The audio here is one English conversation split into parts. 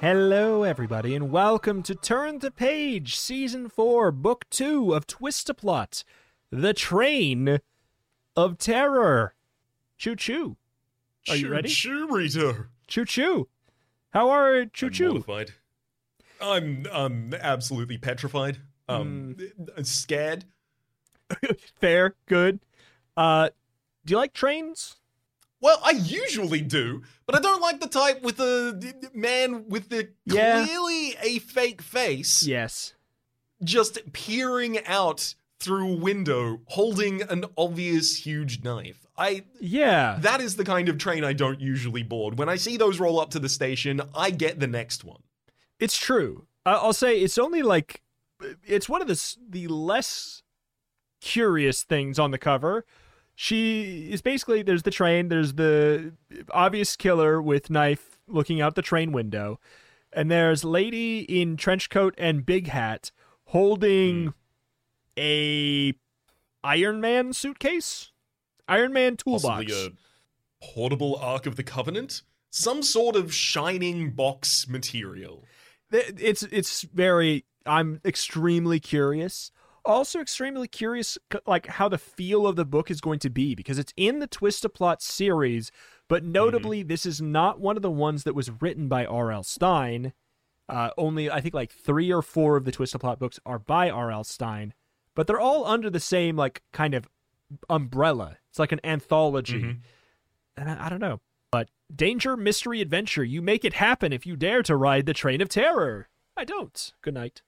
Hello, everybody, and welcome to Turn to Page, Season 4, Book 2 of Twistaplot, The Train of Terror. Choo choo. Are you ready? Choo Rito. Choo choo. How are choo I'm choo? mortified. I'm I'm absolutely petrified. Um, Hmm. scared. Fair, good. Uh, do you like trains? Well, I usually do, but I don't like the type with the man with the Yeah. clearly a fake face, Yes. just peering out through a window, holding an obvious huge knife. I Yeah. that is the kind of train I don't usually board. When I see those roll up to the station, I get the next one. It's true. I'll say it's only like it's one of the the less curious things on the cover. She is basically there's the train, there's the obvious killer with knife looking out the train window, and there's lady in trench coat and big hat holding hmm. a Iron Man suitcase, Iron Man toolbox. Possibly a portable Ark of the Covenant? Some sort of shining box material. It's it's very i'm extremely curious also extremely curious like how the feel of the book is going to be because it's in the Twistaplot series but notably this is not one of the ones that was written by R.L. Stine uh, only I think like three or four of the Twistaplot books are by R.L. Stine but they're all under the same like kind of umbrella it's like an anthology Mhm. and I, I don't know but danger mystery adventure you make it happen if you dare to ride the train of terror I don't. Good night.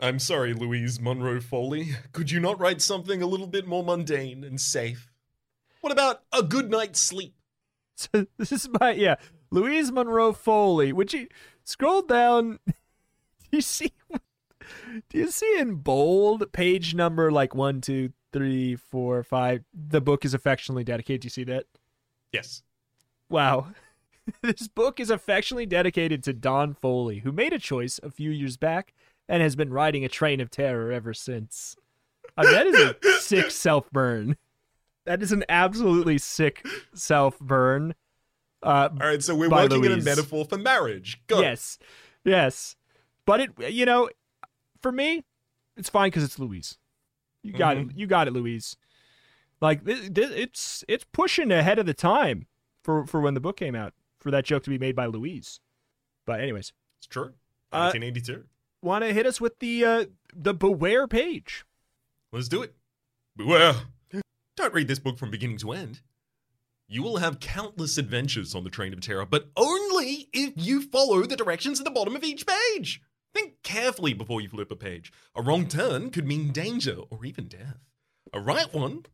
I'm sorry, Louise Monroe Foley. Could you not write something a little bit more mundane and safe? What about a good night's sleep? So this is my yeah, Louise Monroe Foley. Would you scroll down? Do you see? Do you see in bold page number like one, two, three, four, five? The book is affectionately dedicated. Do you see that? Yes. Wow. this book is affectionately dedicated to Don Foley, who made a choice a few years back and has been riding a train of terror ever since. I mean, that is a sick self burn. That is an absolutely sick self burn. Uh, All right, so we're working in a metaphor for marriage. Go. yes, yes, but it, you know, for me, it's fine because it's Louise. You got it. You got it, Louise. Like this, this, it's it's pushing ahead of the time for for when the book came out for that joke to be made by Louise. But anyways, It's true. Uh, 1982. Want to hit us with the uh the beware page? Let's do it. Beware. Don't read this book from beginning to end. You will have countless adventures on the train of terror, but only if you follow the directions at the bottom of each page. Think carefully before you flip a page. A wrong turn could mean danger or even death. A right one,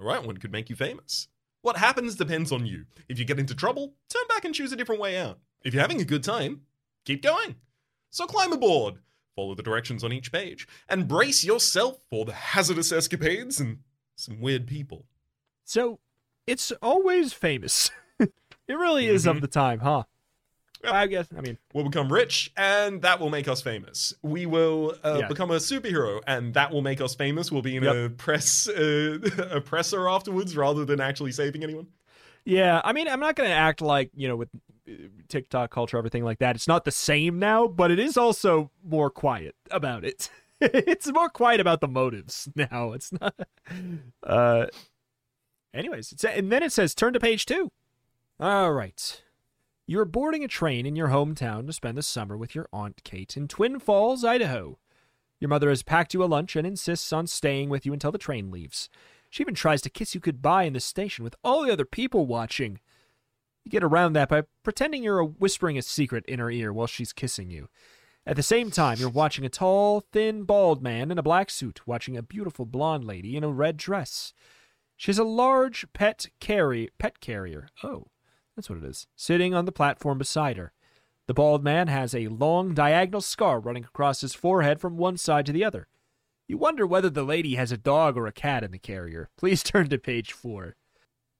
a right one could make you famous. What happens depends on you. If you get into trouble, turn back and choose a different way out. If you're having a good time, keep going. So climb aboard, follow the directions on each page, and brace yourself for the hazardous escapades and some weird people. So it's always famous. it really is of Mhm. the time, huh? I guess. I mean, We'll become rich, and that will make us famous. We will uh, Yeah. become a superhero, and that will make us famous. We'll be in Yep. a press uh, a presser afterwards, rather than actually saving anyone. yeah. I mean, I'm not gonna act like you know with TikTok culture, everything like that. It's not the same now, but it is also more quiet about it. it's more quiet about the motives now. It's not. Uh. Anyways, it's, and then it says turn to page two. All right. You're boarding a train in your hometown to spend the summer with your Aunt Kate in Twin Falls, Idaho. Your mother has packed you a lunch and insists on staying with you until the train leaves. She even tries to kiss you goodbye in the station with all the other people watching. You get around that by pretending you're whispering a secret in her ear while she's kissing you. At the same time, you're watching a tall, thin, bald man in a black suit watching a beautiful blonde lady in a red dress. She has a large pet carry pet carrier. Oh, that's what it is. Sitting on the platform beside her. The bald man has a long diagonal scar running across his forehead from one side to the other. You wonder whether the lady has a dog or a cat in the carrier. Please turn to page four.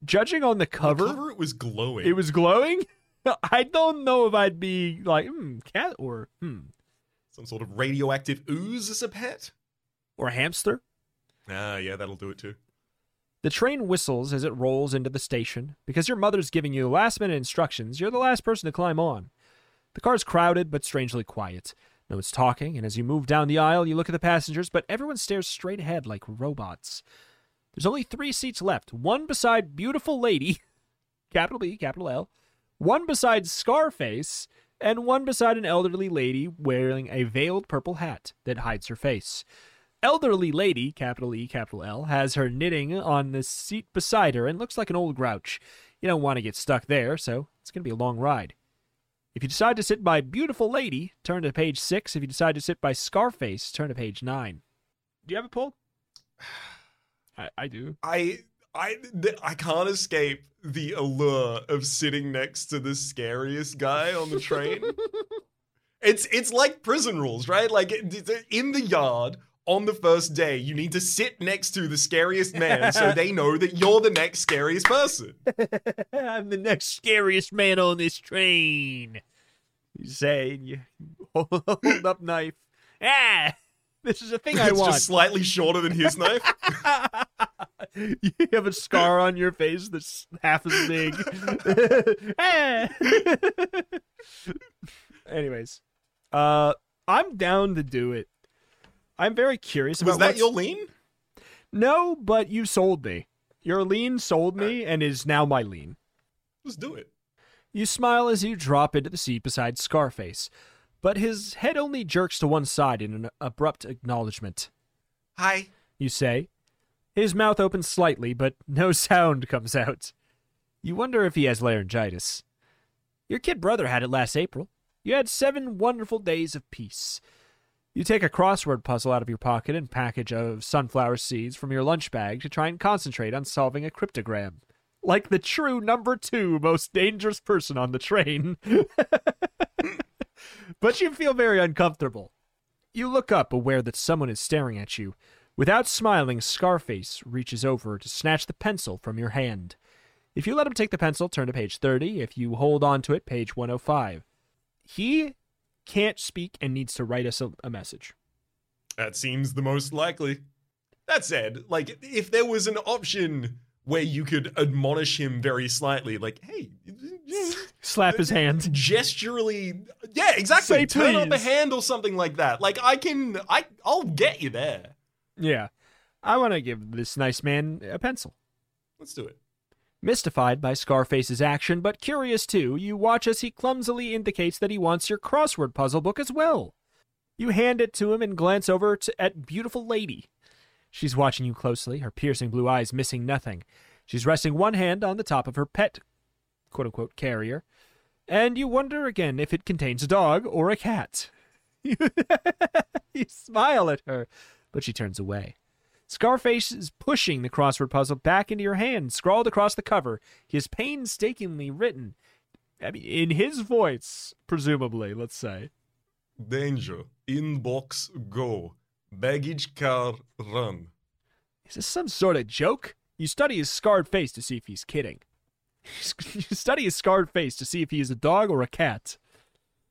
Judging on the cover, The cover it was glowing. it was glowing. I don't know if I'd be like, hmm, cat or hmm, some sort of radioactive ooze as a pet. or a hamster. Ah, yeah, that'll do it too. The train whistles as it rolls into the station. Because your mother's giving you last minute instructions, you're the last person to climb on. The car's crowded but strangely quiet. No one's talking, and as you move down the aisle, you look at the passengers, but everyone stares straight ahead like robots. There's only three seats left one beside Beautiful Lady, capital B, capital L, one beside Scarface, and one beside an elderly lady wearing a veiled purple hat that hides her face. Elderly lady, capital E, capital L, has her knitting on the seat beside her and looks like an old grouch. You don't want to get stuck there, so it's going to be a long ride. If you decide to sit by Beautiful Lady, turn to page 6. If you decide to sit by Scarface, turn to page 9. Do you have a pulled? I, I do. I I th- I can't escape the allure of sitting next to the scariest guy on the train. it's it's like prison rules, right? Like in the yard on the first day, you need to sit next to the scariest man so they know that you're the next scariest person. I'm the next scariest man on this train. You say, you hold up knife. Ah, this is a thing I it's want. just slightly shorter than his knife. you have a scar on your face that's half as big. Anyways, uh, I'm down to do it. I'm very curious about Was that what's- your lean? No, but you sold me. Your lean sold me and is now my lean. Let's do it. You smile as you drop into the seat beside Scarface, but his head only jerks to one side in an abrupt acknowledgement. Hi. You say. His mouth opens slightly, but no sound comes out. You wonder if he has laryngitis. Your kid brother had it last April. You had seven wonderful days of peace. You take a crossword puzzle out of your pocket and package of sunflower seeds from your lunch bag to try and concentrate on solving a cryptogram. Like the true number two most dangerous person on the train. but you feel very uncomfortable. You look up, aware that someone is staring at you. Without smiling, Scarface reaches over to snatch the pencil from your hand. If you let him take the pencil, turn to page 30. If you hold on to it, page 105. He can't speak and needs to write us a, a message. That seems the most likely. That said, like, if there was an option where you could admonish him very slightly, like, hey, Slap his hand. gesturally, yeah, exactly, Say turn up a hand or something like that. Like, I can, I, I'll get you there. Yeah. I want to give this nice man a pencil. Let's do it. Mystified by Scarface's action, but curious too, you watch as he clumsily indicates that he wants your crossword puzzle book as well. You hand it to him and glance over to, at Beautiful Lady. She's watching you closely, her piercing blue eyes missing nothing. She's resting one hand on the top of her pet, quote unquote, carrier, and you wonder again if it contains a dog or a cat. you smile at her, but she turns away. Scarface is pushing the crossword puzzle back into your hand, scrawled across the cover. He is painstakingly written. I mean, in his voice, presumably, let's say. Danger. Inbox go. Baggage car run. Is this some sort of joke? You study his scarred face to see if he's kidding. You study his scarred face to see if he is a dog or a cat.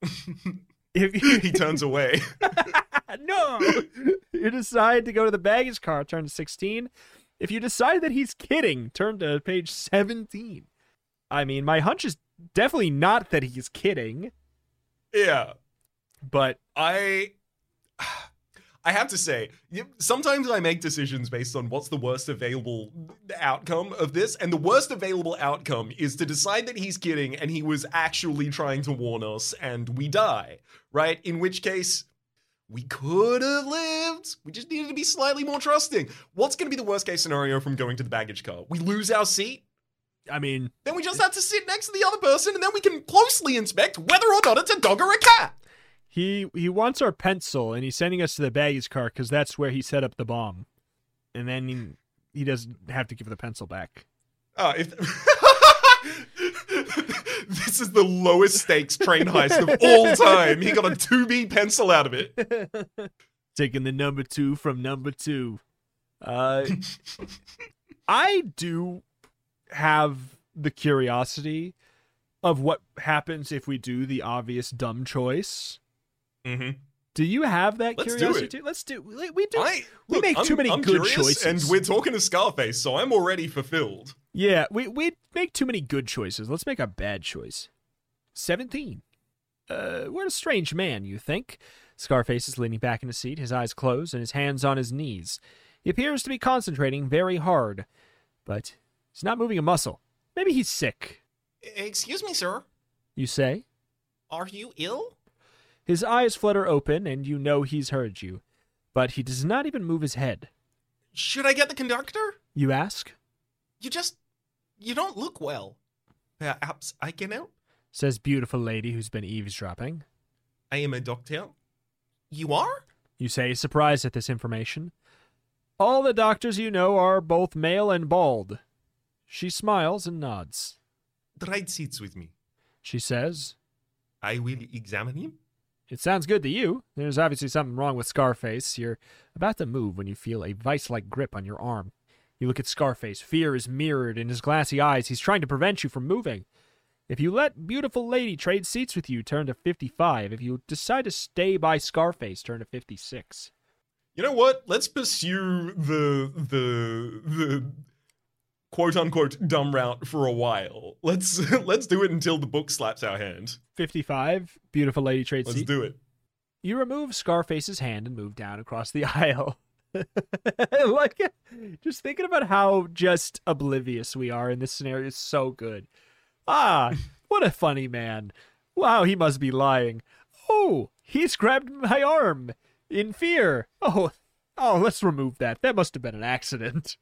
if he turns away. no, you decide to go to the baggage car, turn to 16. If you decide that he's kidding, turn to page 17. I mean, my hunch is definitely not that he's kidding, yeah. but I I have to say, sometimes I make decisions based on what's the worst available outcome of this, and the worst available outcome is to decide that he's kidding and he was actually trying to warn us and we die, right? In which case, we could have lived. We just needed to be slightly more trusting. What's going to be the worst case scenario from going to the baggage car? We lose our seat? I mean, Then we just have to sit next to the other person and then we can closely inspect whether or not it's a dog or a cat. He he wants our pencil and he's sending us to the baggage car because that's where he set up the bomb, and then he, he doesn't have to give the pencil back. Oh, if this is the lowest stakes train heist of all time. He got a 2B pencil out of it. Taking the number two from number two. Uh, I do have the curiosity of what happens if we do the obvious dumb choice. Mm-hmm. Do you have that Let's do curiosity? it. too? Let's do. We do. I, We look, make I'm- too many I'm good choices. and we're talking to Scarface, so I'm already fulfilled. Yeah, we we make too many good choices. Let's make a bad choice. Seventeen. Uh, what a strange man, you think? Scarface is leaning back in his seat, his eyes closed, and his hands on his knees. He appears to be concentrating very hard, but he's not moving a muscle. Maybe he's sick, Excuse me, sir. you say? Are you ill? His eyes flutter open, and you know he's heard you, but he does not even move his head. Should I get the conductor? You ask, You just. You don't look well. Perhaps I can help? says beautiful lady who's been eavesdropping. I am a doctor. You are? You say, surprised at this information. All the doctors you know are both male and bald. She smiles and nods. Trade seats with me. She says, I will examine him. It sounds good to you. There's obviously something wrong with Scarface. You're about to move when you feel a vice like grip on your arm. You look at Scarface. Fear is mirrored in his glassy eyes. He's trying to prevent you from moving. If you let beautiful lady trade seats with you, turn to 55. If you decide to stay by Scarface, turn to 56. You know what? Let's pursue the the the quote unquote dumb route for a while. Let's let's do it until the book slaps our hand. 55. Beautiful lady trade Let's seat. do it. You remove Scarface's hand and move down across the aisle. like, just thinking about how just oblivious we are in this scenario is so good. Ah, what a funny man. Wow, he must be lying. Oh, he's grabbed my arm in fear. Oh, oh, let's remove that. That must have been an accident.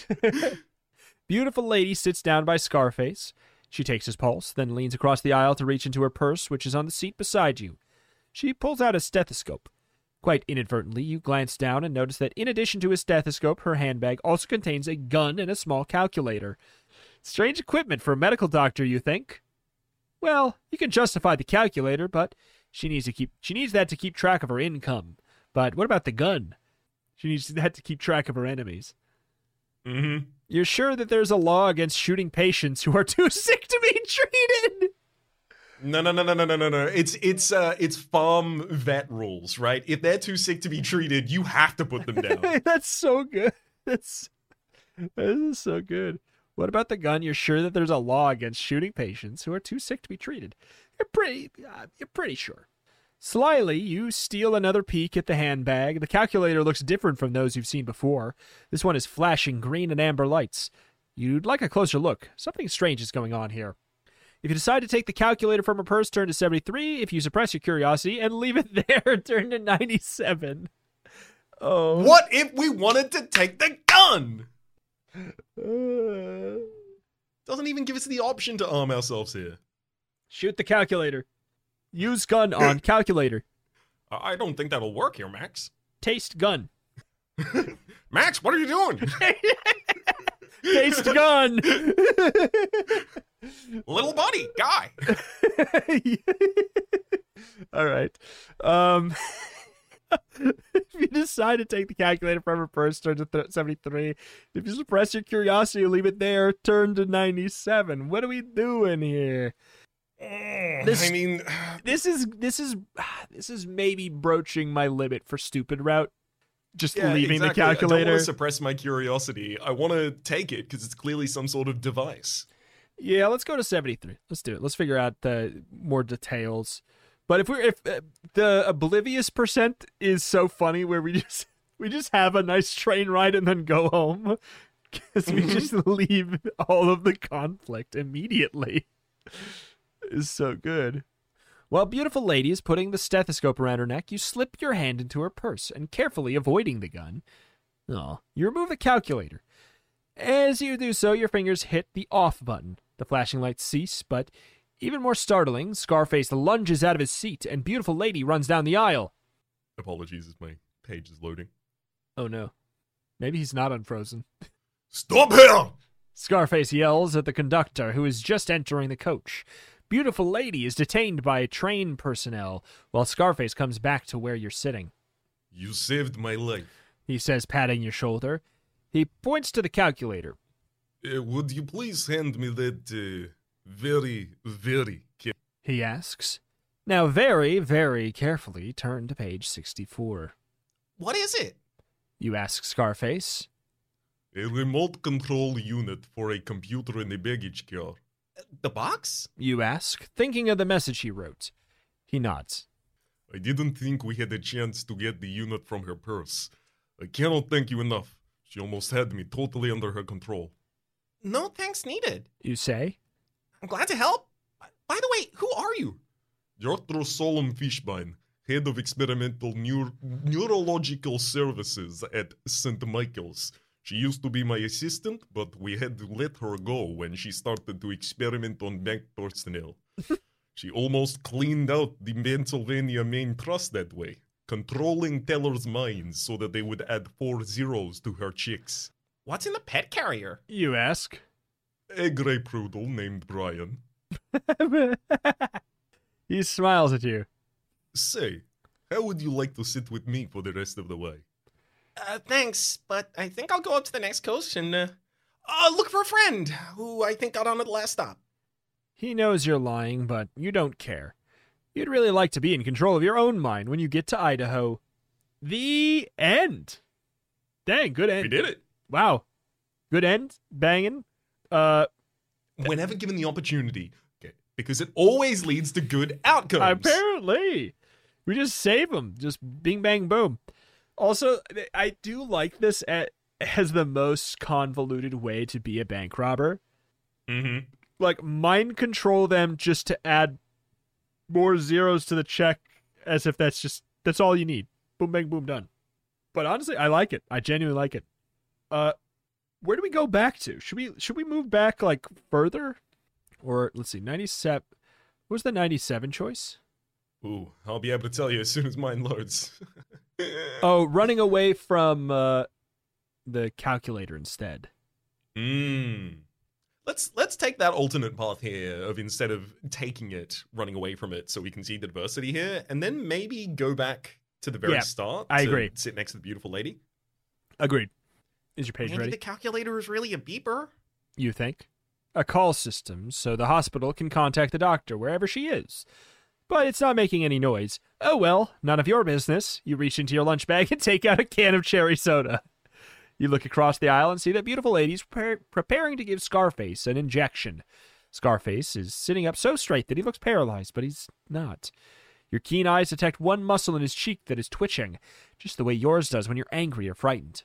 Beautiful lady sits down by Scarface. She takes his pulse, then leans across the aisle to reach into her purse, which is on the seat beside you. She pulls out a stethoscope. Quite inadvertently, you glance down and notice that in addition to a stethoscope, her handbag also contains a gun and a small calculator. Strange equipment for a medical doctor, you think? Well, you can justify the calculator, but she needs to keep she needs that to keep track of her income. But what about the gun? She needs that to keep track of her enemies. Mm-hmm. You're sure that there's a law against shooting patients who are too sick to be treated? No, no, no, no, no, no, no, no. It's it's uh it's farm vet rules, right? If they're too sick to be treated, you have to put them down. That's so good. That's this is so good. What about the gun? You're sure that there's a law against shooting patients who are too sick to be treated? You're pretty. Uh, you're pretty sure. Slyly, you steal another peek at the handbag. The calculator looks different from those you've seen before. This one is flashing green and amber lights. You'd like a closer look. Something strange is going on here. If you decide to take the calculator from her purse, turn to 73. If you suppress your curiosity and leave it there, turn to 97. Oh. what if we wanted to take the gun? Uh, Doesn't even give us the option to arm ourselves here. shoot the calculator. Use gun on calculator. I don't think that'll work here, Max. Taste gun. Max, what are you doing? Taste gun. Little buddy, guy. All right. Um, if you decide to take the calculator from her purse, turn to th- 73. If you suppress your curiosity, leave it there, turn to 97. What are we doing here? This- I mean, This is this is this is maybe broaching my limit for stupid route. Just yeah, leaving exactly. the I don't calculator. want to suppress my curiosity. I want to take it because it's clearly some sort of device. Yeah, let's go to 73. Let's do it. Let's figure out the more details. But if we're if uh, the oblivious percent is so funny where we just we just have a nice train ride and then go home cuz we just leave all of the conflict immediately. Is so good. While beautiful lady is putting the stethoscope around her neck, you slip your hand into her purse and carefully avoiding the gun. Oh, you remove the calculator. As you do so, your fingers hit the off button. The flashing lights cease, but even more startling, Scarface lunges out of his seat and beautiful lady runs down the aisle. Apologies as my page is loading. Oh no. Maybe he's not unfrozen. Stop here! Scarface yells at the conductor, who is just entering the coach. Beautiful lady is detained by train personnel, while Scarface comes back to where you're sitting. You saved my life. He says, patting your shoulder. He points to the calculator. Uh, would you please hand me that uh, very, very ca- He asks. Now, very, very carefully turn to page 64. What is it? You ask Scarface. A remote control unit for a computer in a baggage car. The box? You ask, thinking of the message he wrote. He nods. I didn't think we had a chance to get the unit from her purse. I cannot thank you enough. She almost had me totally under her control. No thanks needed. You say? I'm glad to help. By the way, who are you? Dr. Solom Fishbein, head of experimental neur- neurological services at St. Michael's. She used to be my assistant, but we had to let her go when she started to experiment on bank personnel. she almost cleaned out the Pennsylvania Main Trust that way, controlling tellers' minds so that they would add four zeros to her checks. What's in the pet carrier? You ask. A grey poodle named Brian. he smiles at you. Say, how would you like to sit with me for the rest of the way? Uh, thanks, but I think I'll go up to the next coast and uh, uh, look for a friend who I think got on at the last stop. He knows you're lying, but you don't care. You'd really like to be in control of your own mind when you get to Idaho. The end. Dang, good end. We did it. Wow. Good end. Banging. Uh Whenever given the opportunity, okay, because it always leads to good outcomes. apparently. We just save them. Just bing bang boom. Also, I do like this as the most convoluted way to be a bank robber. Mm-hmm. Like mind control them just to add more zeros to the check as if that's just that's all you need. Boom bang boom done. But honestly, I like it. I genuinely like it. Uh where do we go back to? Should we should we move back like further? Or let's see, 97 what was the 97 choice? Ooh, I'll be able to tell you as soon as mine loads. Oh, running away from uh the calculator instead. Hmm. Let's let's take that alternate path here of instead of taking it, running away from it, so we can see the diversity here, and then maybe go back to the very Yeah, start. I to agree. Sit next to the beautiful lady. Agreed. Is your page Maybe ready? the calculator is really a beeper. You think? A call system so the hospital can contact the doctor wherever she is. But it's not making any noise. Oh well, none of your business. You reach into your lunch bag and take out a can of cherry soda. You look across the aisle and see that beautiful lady's prepar- preparing to give Scarface an injection. Scarface is sitting up so straight that he looks paralyzed, but he's not. Your keen eyes detect one muscle in his cheek that is twitching, just the way yours does when you're angry or frightened.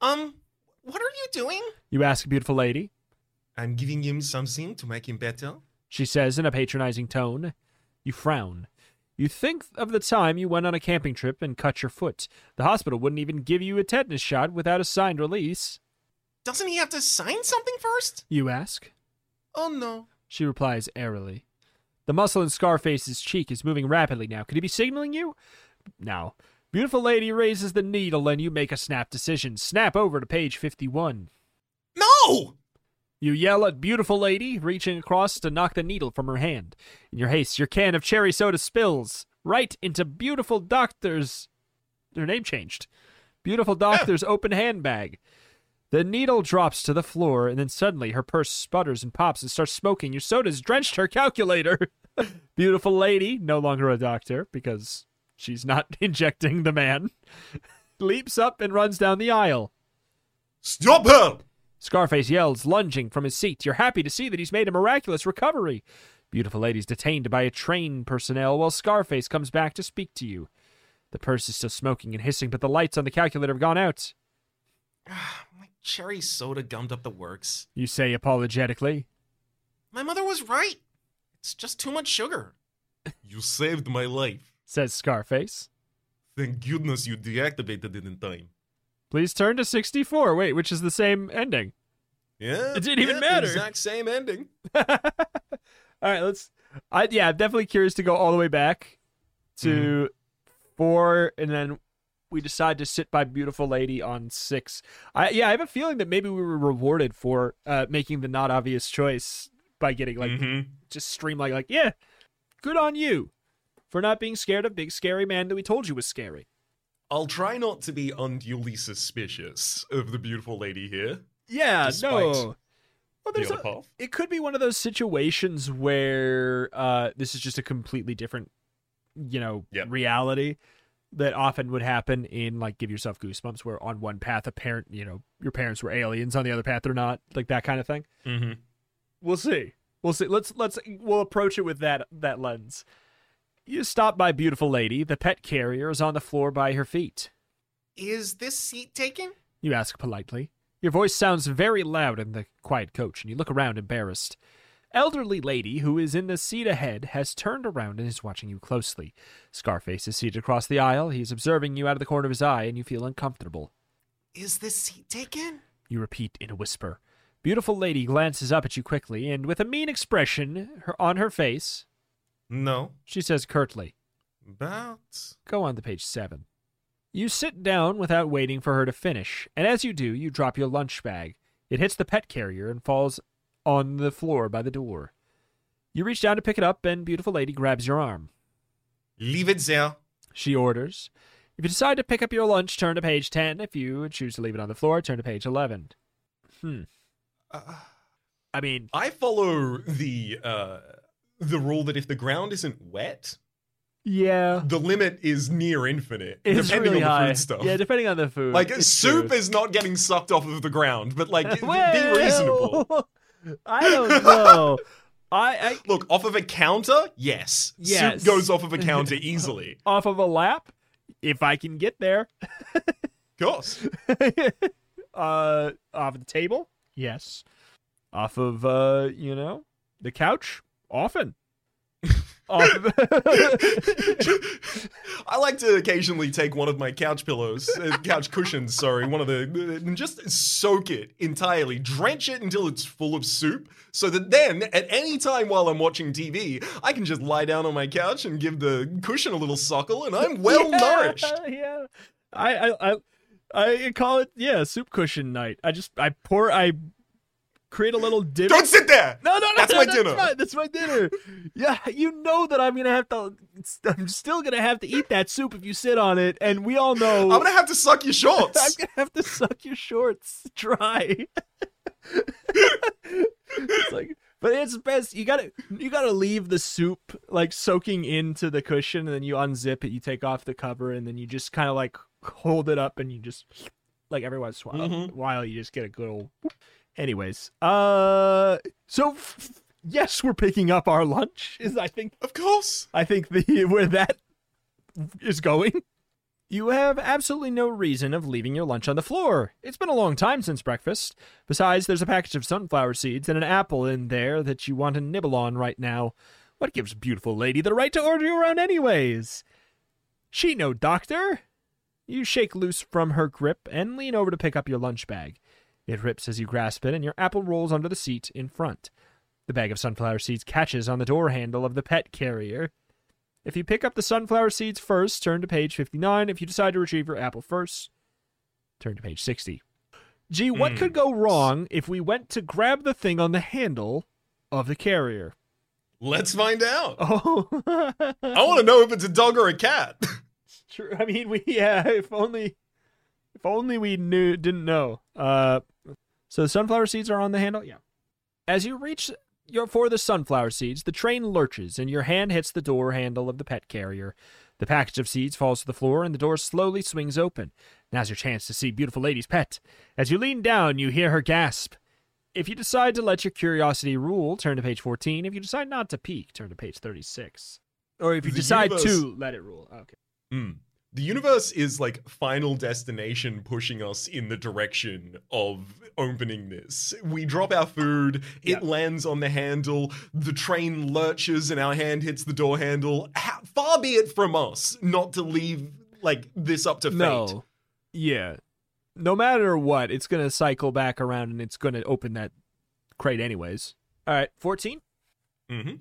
Um, what are you doing? You ask beautiful lady. I'm giving him something to make him better. she says in a patronizing tone. You frown. You think of the time you went on a camping trip and cut your foot. The hospital wouldn't even give you a tetanus shot without a signed release. Doesn't he have to sign something first? You ask. Oh no. She replies airily. The muscle in Scarface's cheek is moving rapidly now. Could he be signaling you? Now, beautiful lady raises the needle and you make a snap decision. Snap over to page 51. No! You yell at beautiful lady, reaching across to knock the needle from her hand. In your haste, your can of cherry soda spills right into beautiful doctor's. Her name changed. Beautiful doctor's open handbag. The needle drops to the floor, and then suddenly her purse sputters and pops and starts smoking. Your soda's drenched her calculator. beautiful lady, no longer a doctor because she's not injecting the man, leaps up and runs down the aisle. Stop her! Scarface yells, lunging from his seat. You're happy to see that he's made a miraculous recovery. Beautiful lady's detained by a train personnel while Scarface comes back to speak to you. The purse is still smoking and hissing, but the lights on the calculator have gone out. Ah, my cherry soda gummed up the works. You say apologetically. My mother was right. It's just too much sugar. You saved my life. Says Scarface. Thank goodness you deactivated it in time. Please turn to 64. Wait, which is the same ending. Yeah. It didn't even yeah, matter. Exact same ending. all right, let's. I yeah, I'm definitely curious to go all the way back to four, and then we decide to sit by beautiful lady on six. I yeah, I have a feeling that maybe we were rewarded for uh, making the not obvious choice by getting like Mhm. just streamlined. Like yeah, good on you for not being scared of big scary man that we told you was scary. I'll try not to be unduly suspicious of the beautiful lady here. Yeah, no. Well, The there's other a, path. it could be one of those situations where uh, this is just a completely different, you know, Yep. reality that often would happen in like give yourself goosebumps, where on one path a parent, you know, your parents were aliens, on the other path they're not, like that kind of thing. Mm-hmm. We'll see. We'll see. Let's let's we'll approach it with that that lens. You stop by beautiful lady. The pet carrier is on the floor by her feet. Is this seat taken? You ask politely. Your voice sounds very loud in the quiet coach, and you look around embarrassed. Elderly lady who is in the seat ahead has turned around and is watching you closely. Scarface is seated across the aisle. He is observing you out of the corner of his eye, and you feel uncomfortable. Is this seat taken? You repeat in a whisper. Beautiful lady glances up at you quickly, and with a mean expression on her face, No. she says curtly, About. Go on to page seven. You sit down without waiting for her to finish, and as you do, you drop your lunch bag. It hits the pet carrier and falls on the floor by the door. You reach down to pick it up, and beautiful lady grabs your arm. Leave it there. She orders. If you decide to pick up your lunch, turn to page 10. If you choose to leave it on the floor, turn to page 11. Hmm. Uh, I mean, I follow the uh, the rule that if the ground isn't wet, yeah. the limit is near infinite, It's depending really on the high. food stuff. Yeah, depending on the food. like soup true. is not getting sucked off of the ground, but like be reasonable. I don't know. I, I Look, off of a counter, yes. Yes. Soup goes off of a counter easily. off of a lap, if I can get there. Of course. uh, off of the table, yes. Off of uh, you know, the couch, often. I like to occasionally take one of my couch pillows, uh, couch cushions, sorry, one of the, and just soak it entirely, drench it until it's full of soup, so that then, at any time while I'm watching TV, I can just lie down on my couch and give the cushion a little suckle, and I'm well Yeah, nourished. Yeah, I, I, I, I call it yeah, soup cushion night. I just I pour I create a little dinner. Don't sit there. No, no, no. That's no, my that's dinner. Right, that's my dinner. yeah, you know that I'm gonna have to. I'm still gonna have to eat that soup if you sit on it, and we all know I'm gonna have to suck your shorts. I'm gonna have to suck your shorts dry. it's like, but it's best. You gotta, you gotta leave the soup like soaking into the cushion, and then you unzip it. You take off the cover, and then you just kind of like hold it up, and you just like every once in a while, Mhm. while you just get a good old. Anyways, uh, so f- yes, we're picking up our lunch. Is I think Of course. I think the where that is going. You have absolutely no reason of leaving your lunch on the floor. It's been a long time since breakfast. Besides, there's a package of sunflower seeds and an apple in there that you want to nibble on right now. What gives beautiful lady the right to order you around anyways? She no doctor. You shake loose from her grip and lean over to pick up your lunch bag. It rips as you grasp it, and your apple rolls under the seat in front. The bag of sunflower seeds catches on the door handle of the pet carrier. If you pick up the sunflower seeds first, turn to page 59. If you decide to retrieve your apple first, turn to page 60. Gee, what Hmm. could go wrong if we went to grab the thing on the handle of the carrier? Let's find out. Oh, I want to know if it's a dog or a cat. True. I mean, we yeah. If only, if only we knew didn't know. Uh, so the sunflower seeds are on the handle. Yeah. As you reach your for the sunflower seeds, the train lurches and your hand hits the door handle of the pet carrier. The package of seeds falls to the floor and the door slowly swings open. Now's your chance to see beautiful lady's pet. As you lean down, you hear her gasp. If you decide to let your curiosity rule, turn to page 14. If you decide not to peek, turn to page 36. Or if you decide universe- to let it rule. Okay. Hmm. The universe is like final destination pushing us in the direction of opening this. We drop our food, it Yeah. lands on the handle, the train lurches and our hand hits the door handle. How, far be it from us not to leave like this up to fate. No. Yeah. No matter what, it's going to cycle back around and it's going to open that crate anyways. All right, 14. Mm-hmm.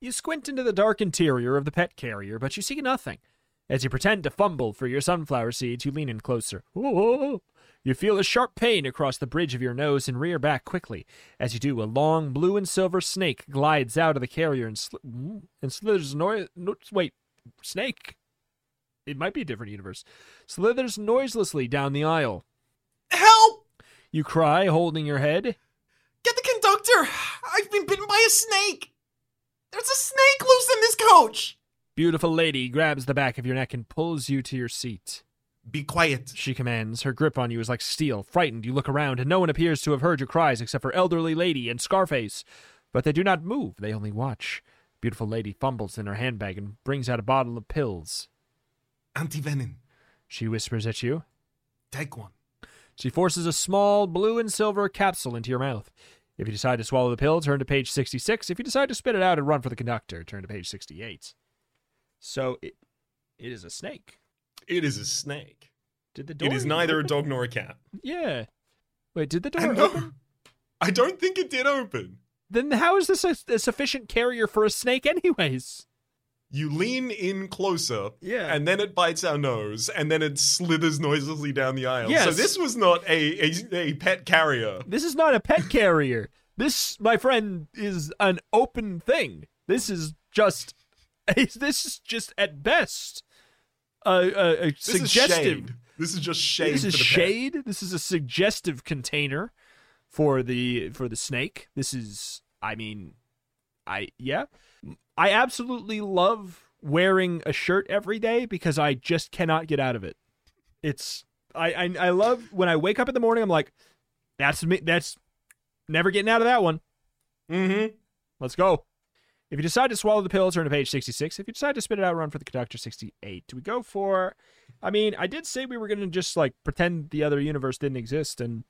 You squint into the dark interior of the pet carrier, but you see nothing. As you pretend to fumble for your sunflower seeds, you lean in closer. Ooh. You feel a sharp pain across the bridge of your nose and rear back quickly. As you do, a long blue and silver snake glides out of the carrier and, sli- Ooh. and slithers no-, no wait, snake? It might be a different universe. Slithers noiselessly down the aisle. Help! You cry, holding your head. Get the conductor! I've been bitten by a snake! There's a snake loose in this coach! Beautiful lady grabs the back of your neck and pulls you to your seat. Be quiet. She commands. Her grip on you is like steel. Frightened, you look around, and no one appears to have heard your cries except for elderly lady and Scarface. But they do not move, they only watch. Beautiful lady fumbles in her handbag and brings out a bottle of pills. Antivenin. She whispers at you. Take one. She forces a small blue and silver capsule into your mouth. If you decide to swallow the pill, turn to page 66. If you decide to spit it out and run for the conductor, turn to page 68. So it, it is a snake. It is a snake. Did the door It is neither a dog nor a cat. Yeah. Wait, did the door And no, open? I don't think it did open. Then how is this a, a sufficient carrier for a snake, anyways? You lean in closer, Yeah. and then it bites our nose, and then it slithers noiselessly down the aisle. So this was not a, a, a pet carrier. This is not a pet carrier. This, my friend, is an open thing. This is just. This is just at best a, a, a is suggestive. shade. This is just shade. this is the pet. shade. This is a suggestive container for the for the snake. This is. I mean, I yeah. I absolutely love wearing a shirt every day because I just cannot get out of it. It's I I, I love when I wake up in the morning. I'm like, that's me. That's never getting out of that one. Mm-hmm. Let's go. If you decide to swallow the pill, turn to page 66. If you decide to spit it out, run for the conductor 68. Do we go for I mean, I did say we were going to just like pretend the other universe didn't exist and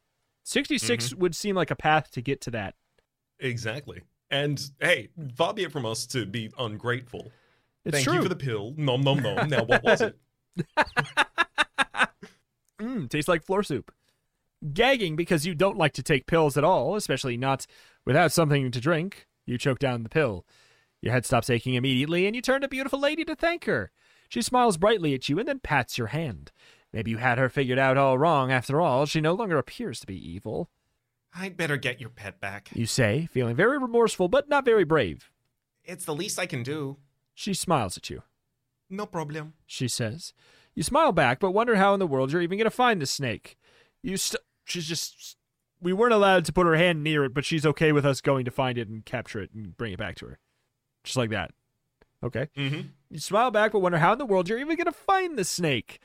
66 would seem like a path to get to that. Exactly. And hey, far be it from us to be ungrateful. It's Thank true. you for the pill. Nom nom nom. Now what was it? Mm, tastes like floor soup. Gagging because you don't like to take pills at all, especially not without something to drink. You choke down the pill. Your head stops aching immediately, and you turn to beautiful lady to thank her. She smiles brightly at you and then pats your hand. Maybe you had her figured out all wrong. After all, she no longer appears to be evil. I'd better get your pet back. You say, feeling very remorseful but not very brave. It's the least I can do. She smiles at you. No problem. she says. You smile back, but wonder how in the world you're even going to find the snake. You st- she's just we weren't allowed to put her hand near it, but she's okay with us going to find it and capture it and bring it back to her. Just like that. Okay. Mm-hmm. You smile back, but wonder how in the world you're even going to find the snake.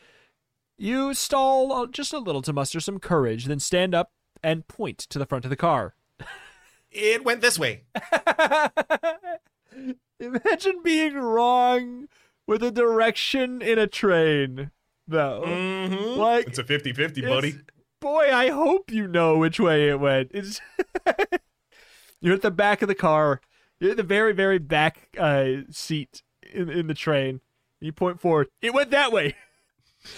You stall uh, just a little to muster some courage, then stand up and point to the front of the car. It went this way. Imagine being wrong with a direction in a train, though. Mm-hmm. Like, it's a 50-50, buddy. Boy, I hope you know which way it went. It's you're at the back of the car. You're at the very, very back uh, seat in in the train. You point forward. It went that way.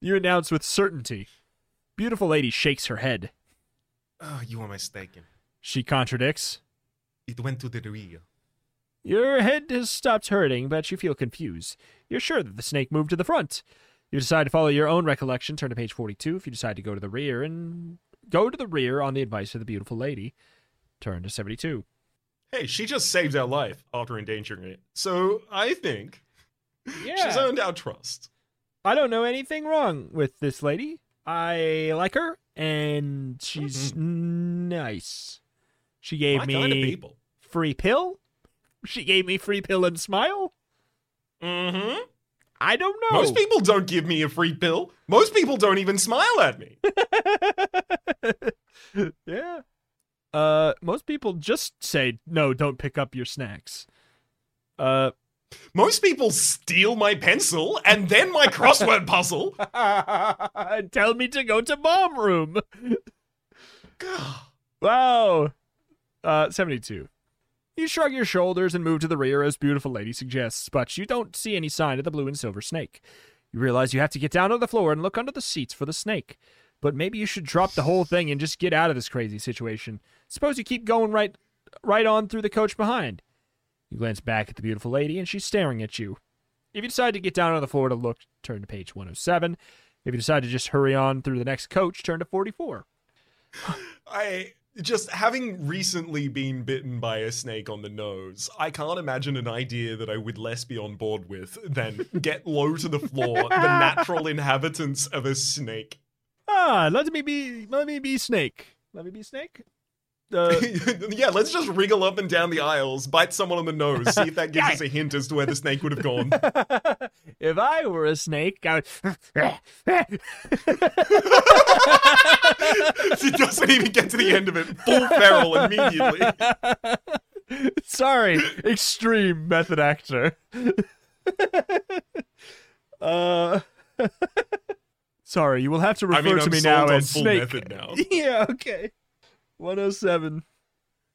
you announce with certainty. Beautiful lady shakes her head. Oh, you are mistaken. She contradicts. It went to the rear. Your head has stopped hurting, but you feel confused. You're sure that the snake moved to the front. You decide to follow your own recollection, turn to page 42. If you decide to go to the rear and go to the rear on the advice of the beautiful lady, turn to 72. Hey, she just saved our life after endangering it. So I think Yeah. she's earned our trust. I don't know anything wrong with this lady. I like her, and she's nice. She gave My me kind of people. free pill. She gave me free pill and smile. Mm-hmm. I don't know. Most people don't give me a free pill. Most people don't even smile at me. yeah. Uh, most people just say no. Don't pick up your snacks. Uh, Most people steal my pencil and then my crossword puzzle. tell me to go to mom room. Wow. Uh, seventy-two. You shrug your shoulders and move to the rear as beautiful lady suggests, but you don't see any sign of the blue and silver snake. You realize you have to get down on the floor and look under the seats for the snake. But maybe you should drop the whole thing and just get out of this crazy situation. Suppose you keep going right right on through the coach behind. You glance back at the beautiful lady and she's staring at you. If you decide to get down on the floor to look, turn to page 107. If you decide to just hurry on through the next coach, turn to 44. I just having recently been bitten by a snake on the nose, I can't imagine an idea that I would less be on board with than get low to the floor, the natural inhabitants of a snake. Ah, let me be let me be snake. Let me be snake. Uh, yeah, let's just wriggle up and down the aisles, bite someone on the nose, see if that gives us a hint as to where the snake would have gone. if I were a snake, I would. she doesn't even get to the end of it. Full feral immediately. Sorry, extreme method actor. uh. Sorry, you will have to refer I mean, to I'm me now as full Snake. method now. yeah, okay. 107.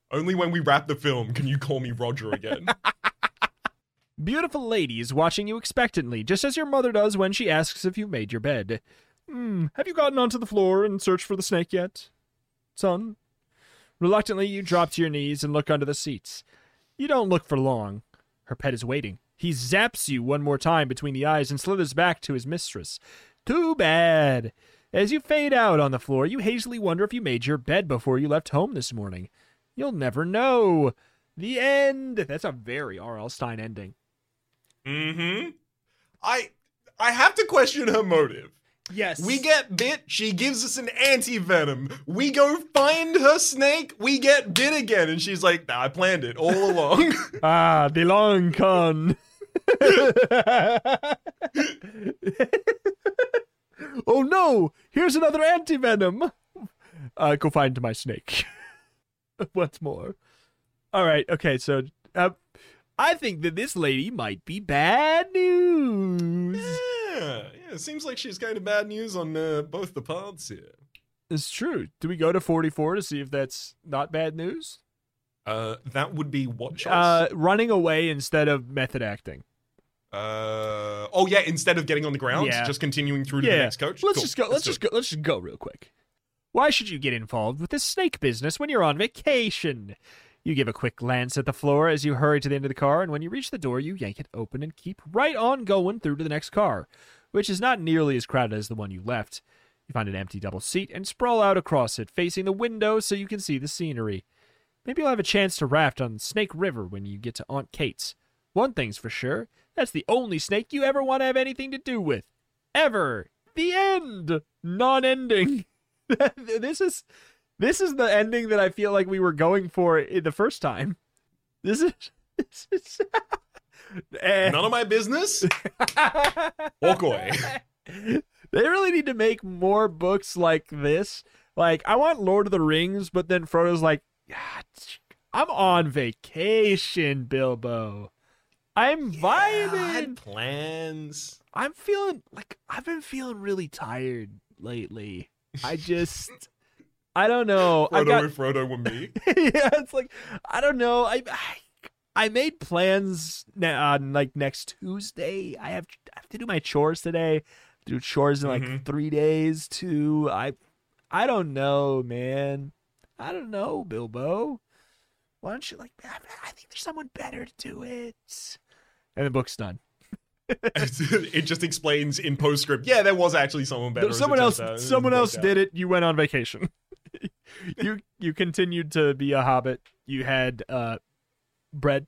Only when we wrap the film can you call me Roger again. Beautiful lady is watching you expectantly, just as your mother does when she asks if you've made your bed. Hmm, have you gotten onto the floor and searched for the snake yet? Son? Reluctantly, you drop to your knees and look under the seats. You don't look for long. Her pet is waiting. He zaps you one more time between the eyes and slithers back to his mistress. Too bad. As you fade out on the floor, you hazily wonder if you made your bed before you left home this morning. You'll never know. The end. That's a very R.L. Stine ending. mm-hmm. I I have to question her motive. Yes. We get bit, she gives us an anti-venom. We go find her snake, we get bit again, and she's like, nah, I planned it all along. ah the long con. oh no! Here's another antivenom. Uh, go find my snake. Once more. All right. Okay. So, uh, I think that this lady might be bad news. yeah, yeah, it seems like she's kind of bad news on uh, both the paths here. It's true. Do we go to 44 to see if that's not bad news? Uh, that would be what choice? Uh, running away instead of method acting. Uh, oh yeah, instead of getting on the ground, Yeah. just continuing through to yeah. the next coach. Let's Cool. just go. Let's, do just go. Let's just go real quick. Why should you get involved with this snake business when you're on vacation? You give a quick glance at the floor as you hurry to the end of the car, and when you reach the door, you yank it open and keep right on going through to the next car, which is not nearly as crowded as the one you left. You find an empty double seat and sprawl out across it, facing the window so you can see the scenery. Maybe you'll have a chance to raft on Snake River when you get to Aunt Kate's. One thing's for sure that's the only snake you ever want to have anything to do with. Ever. The end. Non ending. this is. This is the ending that I feel like we were going for the first time. This is this is. None of my business. Walk away. They really need to make more books like this. Like, I want Lord of the Rings, but then Frodo's like, "Ah, I'm on vacation, Bilbo. I'm I vibing. had plans. I'm feeling like I've been feeling really tired lately. I just, I don't know. I Frodo got, if Frodo were me. yeah, it's like I don't know. I I, I made plans on like next Tuesday. I have I have to do my chores today. Do chores in like Mhm. three days too. I I don't know, man. I don't know, Bilbo. Why don't you like? I, I think there's someone better to do it. And the book's done. it just explains in postscript. Yeah, there was actually someone better. someone else turns out. It someone else did it you went on vacation you you continued to be a hobbit you had uh bread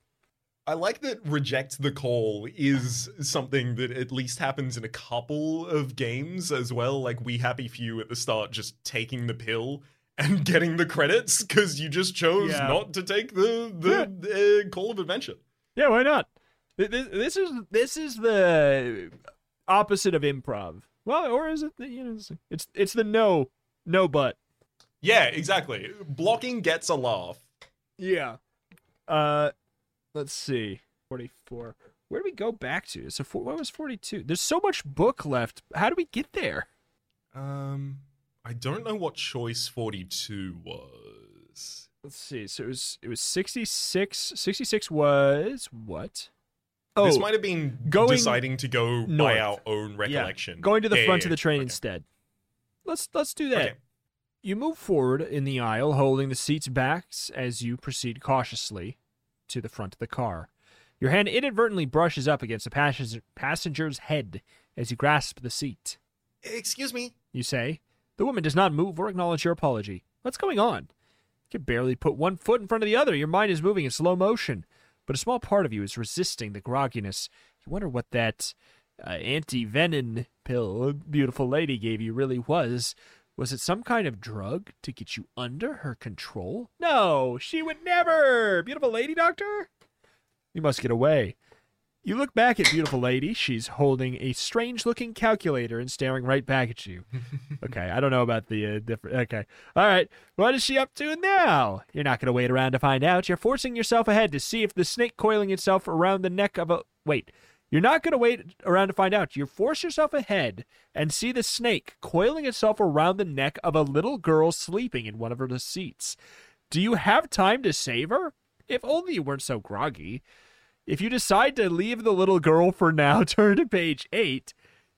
I like that reject the call is something that at least happens in a couple of games as well. Like We Happy Few at the start, just taking the pill and getting the credits because you just chose Yeah. not to take the the uh, call of adventure. yeah why not Th- th- this is this is the opposite of improv well or is it the, you know it's- it's it's the no no but Yeah, exactly. Blocking gets a laugh. yeah uh let's see 44 where do we go back to so for, what was 42 there's so much book left how do we get there Um, I don't know what choice forty-two was. Let's see. So it was it was 66 66 was what? Oh, this might have been going deciding to go north. by our own recollection. going to the Yeah, front yeah, of the train okay. instead. Let's let's do that. Okay. You move forward in the aisle, holding the seats back as you proceed cautiously to the front of the car. Your hand inadvertently brushes up against the passenger, passenger's head as you grasp the seat. Excuse me. You say. The woman does not move or acknowledge your apology. What's going on? You can barely put one foot in front of the other. Your mind is moving in slow motion, but a small part of you is resisting the grogginess. You wonder what that uh, anti-venom pill a beautiful lady gave you really was. Was it some kind of drug to get you under her control? No, she would never. Beautiful lady, doctor? You must get away. You look back at beautiful lady. She's holding a strange looking calculator and staring right back at you. Okay, I don't know about the uh, different. Okay. All right. What is she up to now? You're not going to wait around to find out. You're forcing yourself ahead to see if the snake coiling itself around the neck of a. Wait. You're not going to wait around to find out. You force yourself ahead and see the snake coiling itself around the neck of a little girl sleeping in one of her seats. Do you have time to save her? If only you weren't so groggy. If you decide to leave the little girl for now, turn to page 8.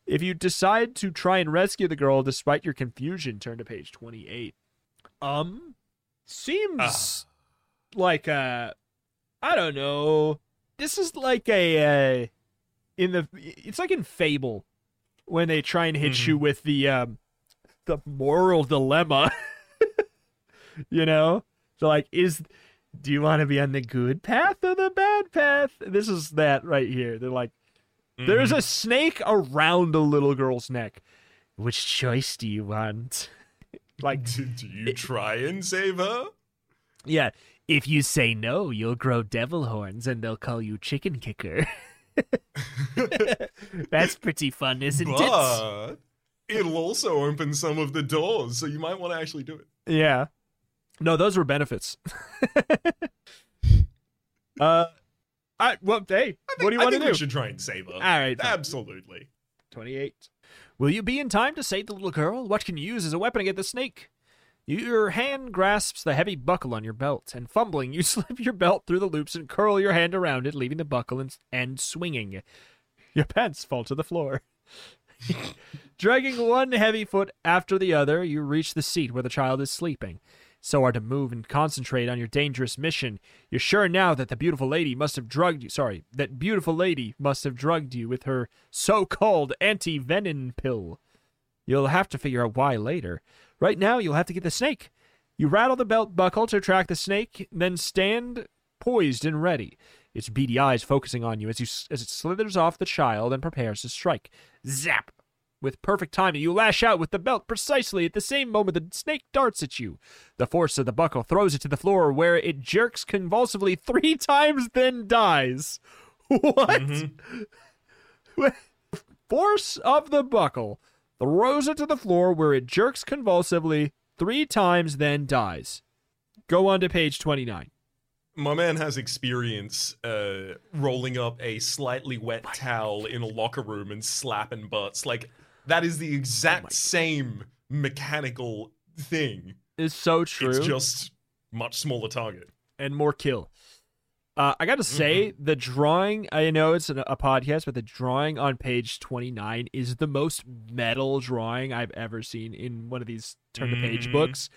If you decide to try and rescue the girl despite your confusion, turn to page 28. Um, seems like a, I don't know. This is like a, uh, in the, it's like in Fable when they try and hit Mhm. you with the, um, the moral dilemma. you know? So, like, is, do you want to be on the good path or the bad path? This is that right here. They're like, there's Mhm. a snake around a little girl's neck. Which choice do you want? like, do, do you try and save her? yeah, if you say no, you'll grow devil horns and they'll call you chicken kicker. That's pretty fun, isn't it? but it'll also open some of the doors, so you might want to actually do it. Yeah. No, those were benefits. uh, I, well, hey, what do you I want to do? we should try and save her. All right. Absolutely. 28. Will you be in time to save the little girl? What can you use as a weapon against the snake? Your hand grasps the heavy buckle on your belt, and fumbling, you slip your belt through the loops and curl your hand around it, leaving the buckle and, and swinging. Your pants fall to the floor. Dragging one heavy foot after the other, you reach the seat where the child is sleeping. So hard to move and concentrate on your dangerous mission. You're sure now that the beautiful lady must have drugged you. Sorry, that beautiful lady must have drugged you with her so-called anti-venom pill. You'll have to figure out why later. Right now, you'll have to get the snake. You rattle the belt buckle to track the snake, then stand poised and ready. Its beady eyes focusing on you as you as it slithers off the child and prepares to strike. Zap! With perfect timing, you lash out with the belt precisely at the same moment the snake darts at you. The force of the buckle throws it to the floor, where it jerks convulsively three times, then dies. What? force of the buckle throws it to the floor, where it jerks convulsively three times, then dies. Go on to page 29. My man has experience uh, rolling up a slightly wet towel in a locker room and slapping butts. Like, that is the exact Oh same mechanical thing. It's so true. It's just much smaller target. and more kill. Uh, I got to say, the drawing, I know it's an, a podcast, but the drawing on page 29 is the most metal drawing I've ever seen in one of these turn the page Mhm. books.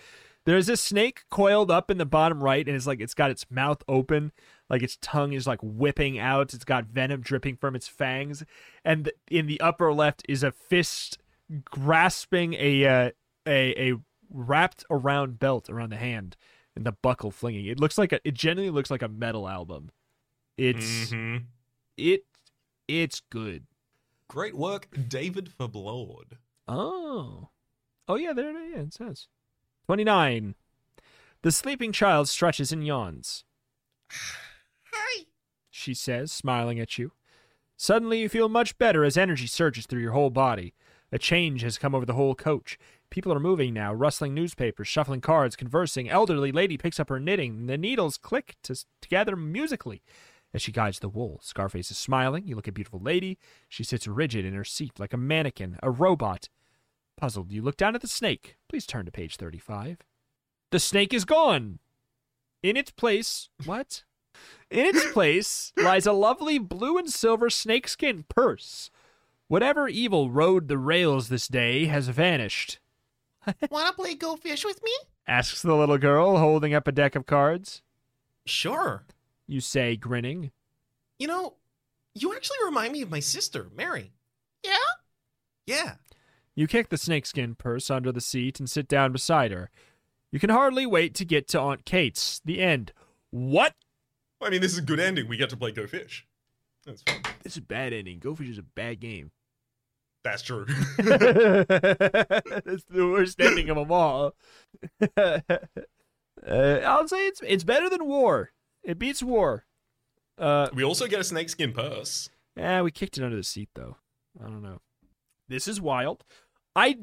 There's a snake coiled up in the bottom right, and it's like it's got its mouth open, like its tongue is like whipping out. It's got venom dripping from its fangs, and in the upper left is a fist grasping a uh, a a wrapped around belt around the hand and the buckle flinging. It looks like a it genuinely looks like a metal album. It's Mhm. it it's good. Great work, David Fablord. Oh. Oh yeah, there it is. Yeah, it says. 29. The sleeping child stretches and yawns. She says, smiling at you. Suddenly you feel much better as energy surges through your whole body. A change has come over the whole coach. People are moving now, rustling newspapers, shuffling cards, conversing. Elderly lady picks up her knitting. The needles click to, together musically as she guides the wool. Scarface is smiling. You look at beautiful lady. She sits rigid in her seat like a mannequin, a robot. Puzzled, you look down at the snake. Please turn to page 35. The snake is gone. In its place, what? In its place lies a lovely blue and silver snakeskin purse. Whatever evil rode the rails this day has vanished, Wanna play Go Fish with me? asks the little girl, holding up a deck of cards. Sure. You say, grinning. You know, you actually remind me of my sister, Mary. Yeah? Yeah. You kick the snakeskin purse under the seat and sit down beside her. You can hardly wait to get to Aunt Kate's. The end. What? I mean, this is a good ending. We get to play Go Fish. That's fun. This is a bad ending. Go Fish is a bad game. That's true. That's the worst ending of them all. uh, I'll say it's it's better than war. It beats war. Uh, we also get a snakeskin purse. yeah, we kicked it under the seat though. I don't know. This is wild. I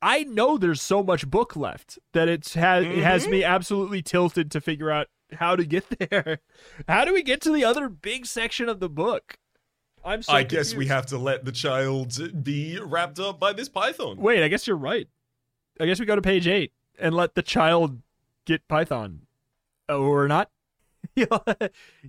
I know there's so much book left that it's has it has me absolutely tilted to figure out how to get there. How do we get to the other big section of the book? I'm so I guess we have to let the child be wrapped up by this python. Wait, I guess you're right. I guess we go to page eight and let the child get Python. Oh, or not. You'll,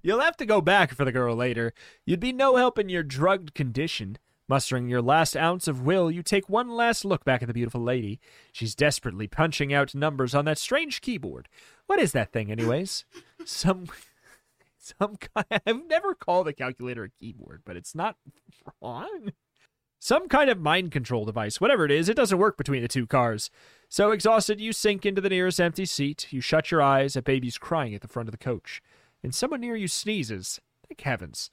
you'll have to go back for the girl later. You'd be no help in your drugged condition. Mustering your last ounce of will, you take one last look back at the beautiful lady. She's desperately punching out numbers on that strange keyboard. What is that thing, anyways? Some. Some kind. I've never called a calculator a keyboard, but it's not wrong. Some kind of mind control device. Whatever it is, it doesn't work between the two cars. So exhausted, you sink into the nearest empty seat. You shut your eyes at babies crying at the front of the coach. And someone near you sneezes. Thank heavens.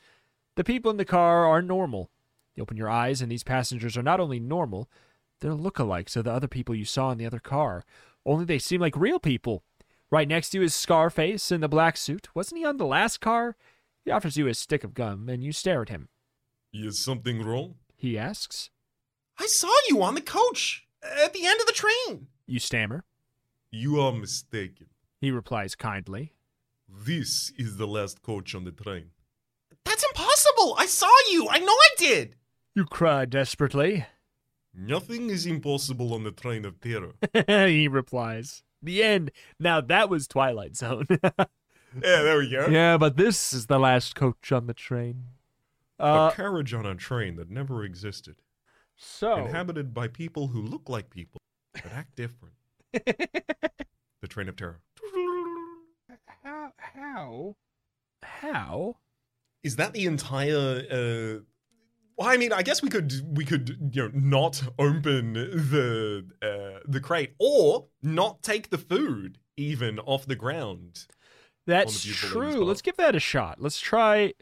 The people in the car are normal. You open your eyes, and these passengers are not only normal, they're lookalikes of the other people you saw in the other car. Only they seem like real people. Right next to you is Scarface in the black suit. Wasn't he on the last car? He offers you a stick of gum, and you stare at him. Is something wrong? He asks. I saw you on the coach at the end of the train. You stammer. You are mistaken. He replies kindly. This is the last coach on the train. That's impossible. I saw you. I know I did. You cry desperately. Nothing is impossible on the train of terror. he replies. The end. Now that was Twilight Zone. yeah, there we go. yeah, but this is the last coach on the train. a Uh, carriage on a train that never existed, so inhabited by people who look like people but act different. the train of terror. how how how Is that the entire? Uh, well, I mean, I guess we could we could you know not open the uh, the crate or not take the food even off the ground. That's lady's true. Let's give that a shot. Let's try.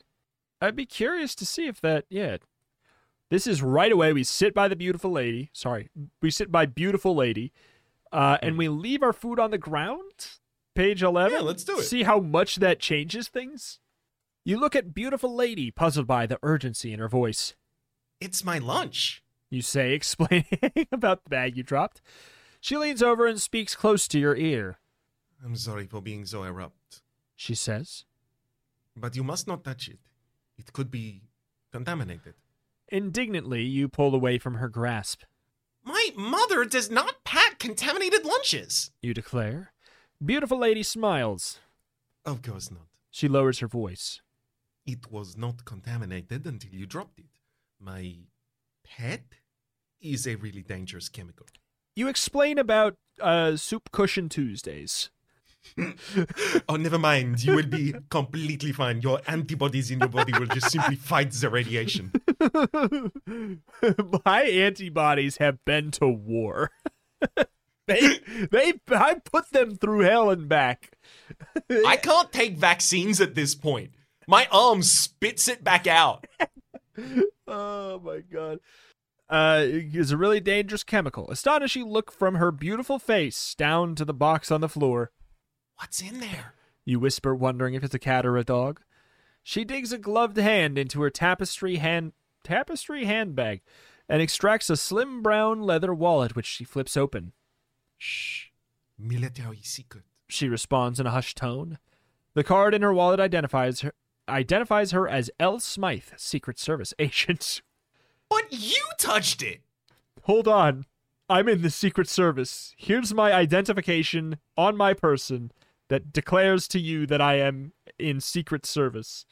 I'd be curious to see if that. Yeah. This is right away. We sit by the beautiful lady. Sorry, we sit by beautiful lady, uh, and we leave our food on the ground. Page eleven. Yeah, let's do it. See how much that changes things. You look at beautiful lady, puzzled by the urgency in her voice. It's my lunch. You say, explaining about the bag you dropped. She leans over and speaks close to your ear. I'm sorry for being so abrupt, She says. but you must not touch it. It could be contaminated. Indignantly, you pull away from her grasp. My mother does not pack contaminated lunches. You declare. Beautiful lady smiles. Of course not. She lowers her voice. It was not contaminated until you dropped it. My pet is a really dangerous chemical. You explain about uh, Soup Cushion Tuesdays. oh, never mind. You will be completely fine. Your antibodies in your body will just simply fight the radiation. My antibodies have been to war. they, they, I put them through hell and back. I can't take vaccines at this point. My arm spits it back out. Oh my god. Uh, it's a really dangerous chemical. Astonishing look from her beautiful face down to the box on the floor. What's in there? You whisper, wondering if it's a cat or a dog. She digs a gloved hand into her tapestry hand tapestry handbag and extracts a slim brown leather wallet which she flips open. Shh. Military secret. She responds in a hushed tone. The card in her wallet identifies her identifies her as L. Smythe, Secret Service agent. But you touched it. Hold on. I'm in the Secret Service. Here's my identification on my person that declares to you that I am in Secret Service.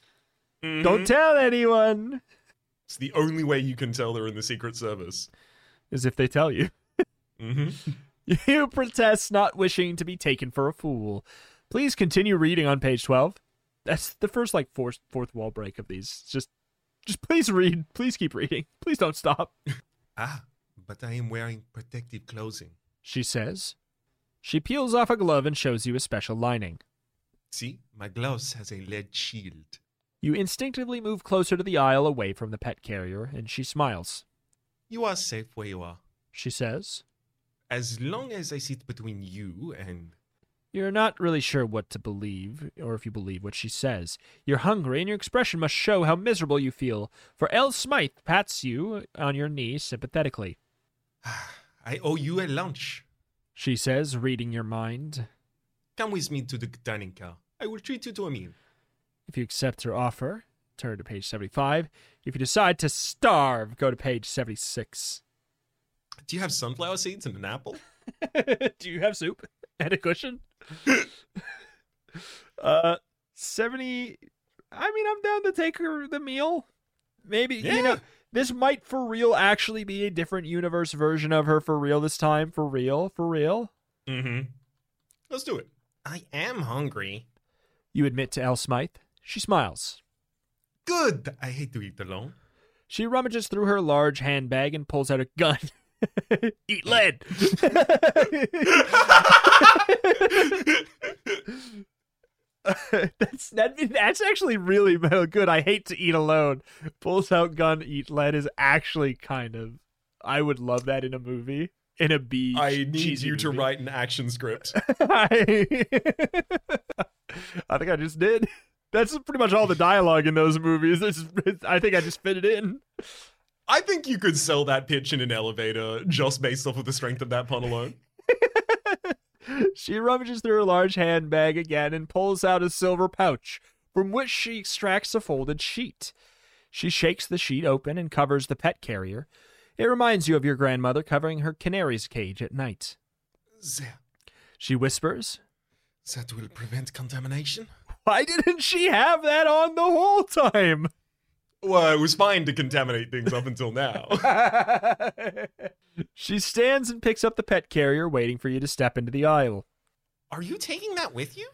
Don't tell anyone. It's the only way you can tell they're in the Secret Service. Is if they tell you. hmm You protest not wishing to be taken for a fool. Please continue reading on page 12. That's the first like fourth fourth wall break of these. Just just please read. Please keep reading. Please don't stop. Ah, but I am wearing protective clothing. She says. She peels off a glove and shows you a special lining. See, my gloves has a lead shield. You instinctively move closer to the aisle away from the pet carrier, and she smiles. You are safe where you are. she says. As long as I sit between you and. You're not really sure what to believe, or if you believe what she says. You're hungry, and your expression must show how miserable you feel, for Elle Smythe pats you on your knee sympathetically. I owe you a lunch. She says, reading your mind. Come with me to the dining car. I will treat you to a meal. If you accept her offer, turn to page 75. If you decide to starve, go to page 76. Do you have sunflower seeds and an apple? Do you have soup and a cushion? uh, 70. I mean, I'm down to take her the meal. Maybe, you know, this might for real actually be a different universe version of her for real this time. For real, for real. Mm-hmm. Let's do it. I am hungry. You admit to Elle Smythe. She smiles. Good. I hate to eat alone. She rummages through her large handbag and pulls out a gun. Eat lead. that's that, that's actually really good. I hate to eat alone. Pulls out gun, eat lead is actually kind of. I would love that in a movie. In a B. I need cheesy I need you to write an action script. I, I think I just did. That's pretty much all the dialogue in those movies. It's, it's, I think I just fit it in. I think you could sell that pitch in an elevator just based off of the strength of that pun alone. She rummages through her large handbag again and pulls out a silver pouch, from which she extracts a folded sheet. She shakes the sheet open and covers the pet carrier. It reminds you of your grandmother covering her canary's cage at night. There. She whispers, That will prevent contamination. Why didn't she have that on the whole time? Well, it was fine to contaminate things up until now. she stands and picks up the pet carrier, waiting for you to step into the aisle. Are you taking that with you?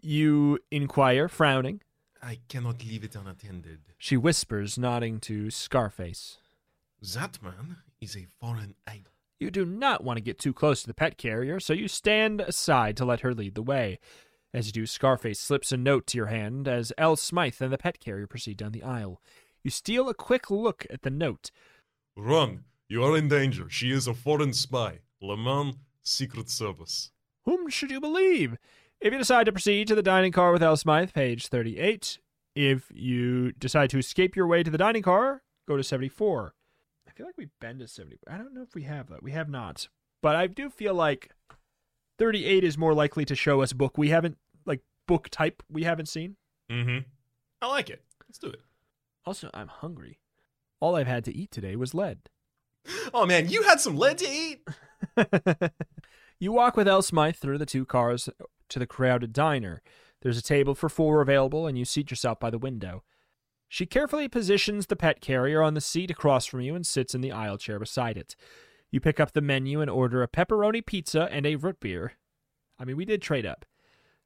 You inquire, frowning. I cannot leave it unattended. She whispers, nodding to Scarface. That man is a foreign idol. You do not want to get too close to the pet carrier, so you stand aside to let her lead the way. As you do, Scarface slips a note to your hand as Elle Smythe and the pet carrier proceed down the aisle. You steal a quick look at the note. Run. You are in danger. She is a foreign spy. Le Mans Secret Service. Whom should you believe? If you decide to proceed to the dining car with Elle Smythe, page 38. If you decide to escape your way to the dining car, go to 74. I feel like we've been to 70. I don't know if we have that. We have not. But I do feel like 38 is more likely to show us book we haven't, like book type we haven't seen. Mm-hmm. I like it. Let's do it. Also, I'm hungry. All I've had to eat today was lead. Oh man, you had some lead to eat. you walk with Elle Smythe through the two cars to the crowded diner. There's a table for four available, and you seat yourself by the window. She carefully positions the pet carrier on the seat across from you and sits in the aisle chair beside it. You pick up the menu and order a pepperoni pizza and a root beer. I mean, we did trade up.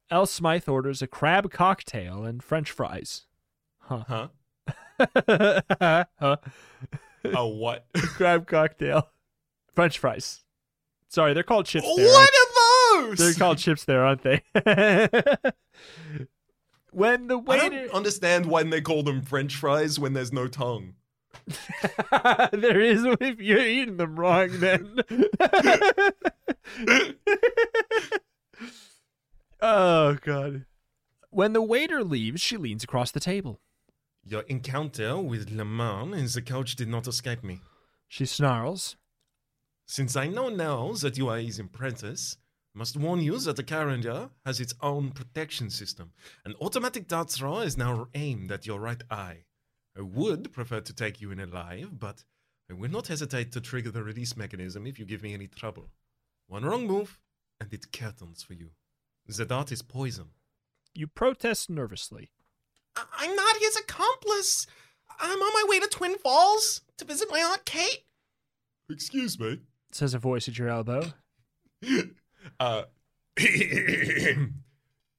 Elle Smythe orders a crab cocktail and French fries. Huh. Huh? Huh? A what? Crab cocktail. French fries. Sorry, they're called chips there. what are those? They're called chips there, aren't they? when the waiter. I don't understand why they call them French fries when there's no tongue. there is if you're eating them wrong then. oh god. When the waiter leaves, she leans across the table. Your encounter with Le Mans in the couch did not escape me. She snarls. Since I know now that you are his apprentice, I must warn you that the carrier has its own protection system. An automatic dart thrower is now aimed at your right eye. I would prefer to take you in alive, but I will not hesitate to trigger the release mechanism if you give me any trouble. One wrong move, and it curtains for you. The dart is poison. You protest nervously. I- I'm not his accomplice. I'm on my way to Twin Falls to visit my Aunt Kate. Excuse me. Says a voice at your elbow. uh,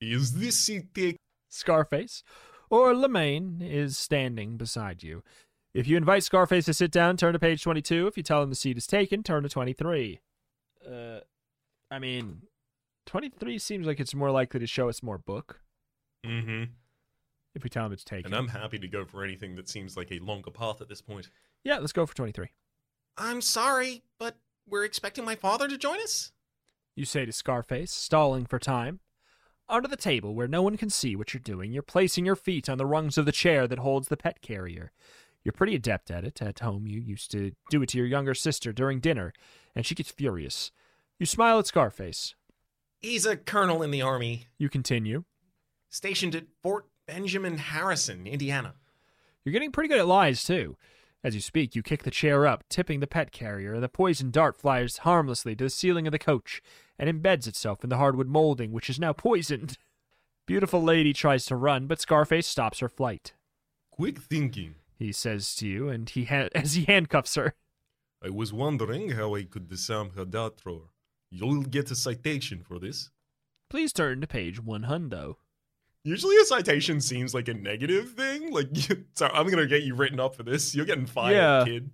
is this seat Scarface, or Lemaine is standing beside you. If you invite Scarface to sit down, turn to page 22. If you tell him the seat is taken, turn to 23. Uh, I mean, 23 seems like it's more likely to show us more book Mm-hmm. If we tell him it's taken. And I'm happy to go for anything that seems like a longer path at this point. yeah, let's go for 23. I'm sorry, but we're expecting my father to join us? You say to Scarface, stalling for time. Under the table, where no one can see what you're doing, you're placing your feet on the rungs of the chair that holds the pet carrier. You're pretty adept at it. At home, you used to do it to your younger sister during dinner, and she gets furious. You smile at Scarface. He's a colonel in the army, You continue. stationed at Fort Benjamin Harrison, Indiana. You're getting pretty good at lies, too. As you speak, you kick the chair up, tipping the pet carrier, and the poison dart flies harmlessly to the ceiling of the coach and embeds itself in the hardwood molding, which is now poisoned. Beautiful lady tries to run, but Scarface stops her flight. Quick thinking. He says to you, and he ha- as he handcuffs her. I was wondering how I could disarm her dart thrower. You'll get a citation for this. Please turn to page one hundo. Usually a citation seems like a negative thing. Like, so I'm going to get you written up for this. You're getting fired, Yeah. kid.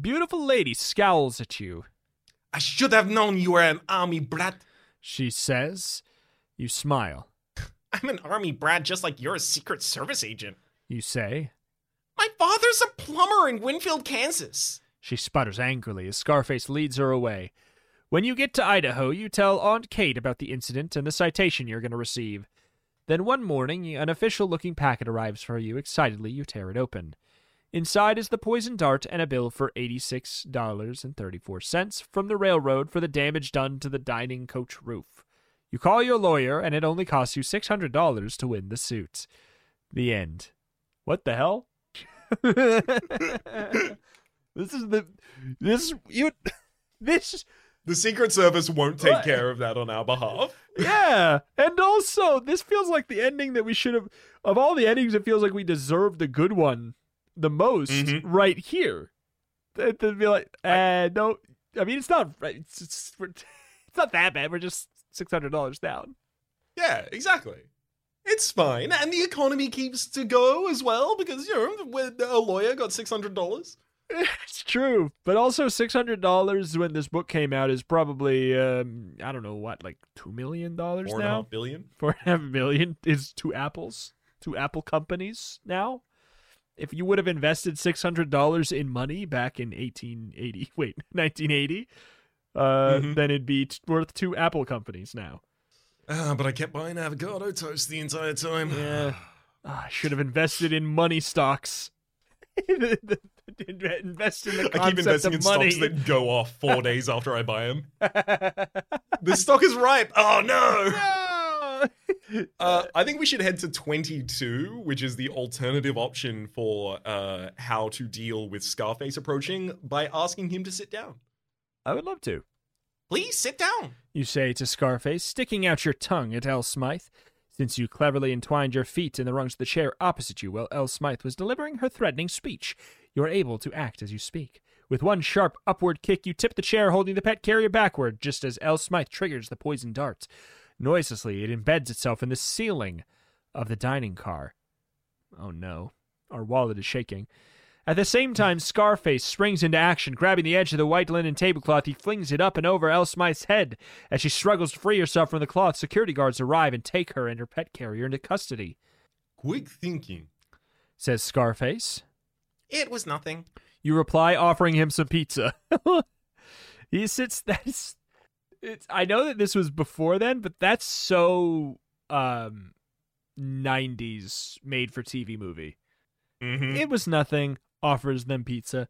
Beautiful lady scowls at you. I should have known you were an army brat. She says. You smile. I'm an army brat just like you're a Secret Service agent. You say. My father's a plumber in Winfield, Kansas. She sputters angrily as Scarface leads her away. When you get to Idaho, you tell Aunt Kate about the incident and the citation you're going to receive. Then one morning, an official looking packet arrives for you. Excitedly, you tear it open. Inside is the poison dart and a bill for $86.34 from the railroad for the damage done to the dining coach roof. You call your lawyer, and it only costs you $600 to win the suit. The end. What the hell? this is the this you this The Secret Service won't take care of that on our behalf. yeah and also this feels like the ending that we should have of all the endings it feels like we deserve the good one the most Mhm. right here to, be like uh no i mean it's not it's, it's, it's not that bad we're just $600 down Yeah, exactly. It's fine. And the economy keeps to go as well because, you know, a lawyer got $600. It's true but also $600 when this book came out is probably um i don't know what like $2 million Four and a now half billion. four and a half million is two apples two apple companies now if you would have invested $600 in money back in 1880 wait 1980 uh Mhm. then it'd be t- worth two apple companies now Ah, but I kept buying avocado toast the entire time. yeah Ah, i should have invested in money stocks invest in the I keep investing of in money stocks that go off four days after I buy them. The stock is ripe. Oh no! No! Uh, I think we should head to 22, which is the alternative option for uh, how to deal with Scarface approaching by asking him to sit down. i would love to Please sit down. You say to Scarface, sticking out your tongue at El Smythe, since you cleverly entwined your feet in the rungs of the chair opposite you while El Smythe was delivering her threatening speech. You are able to act as you speak. With one sharp upward kick, you tip the chair, holding the pet carrier backward, just as El Smythe triggers the poison dart. Noiselessly, it embeds itself in the ceiling of the dining car. Oh no, our wallet is shaking. At the same time, Scarface springs into action, grabbing the edge of the white linen tablecloth. He flings it up and over El Smythe's head. As she struggles to free herself from the cloth, security guards arrive and take her and her pet carrier into custody. Quick thinking. Says Scarface. It was nothing. You reply, offering him some pizza. he sits. That's. It's. I know that this was before then, but that's so um, '90s made for TV movie. Mm-hmm. It was nothing. Offers them pizza.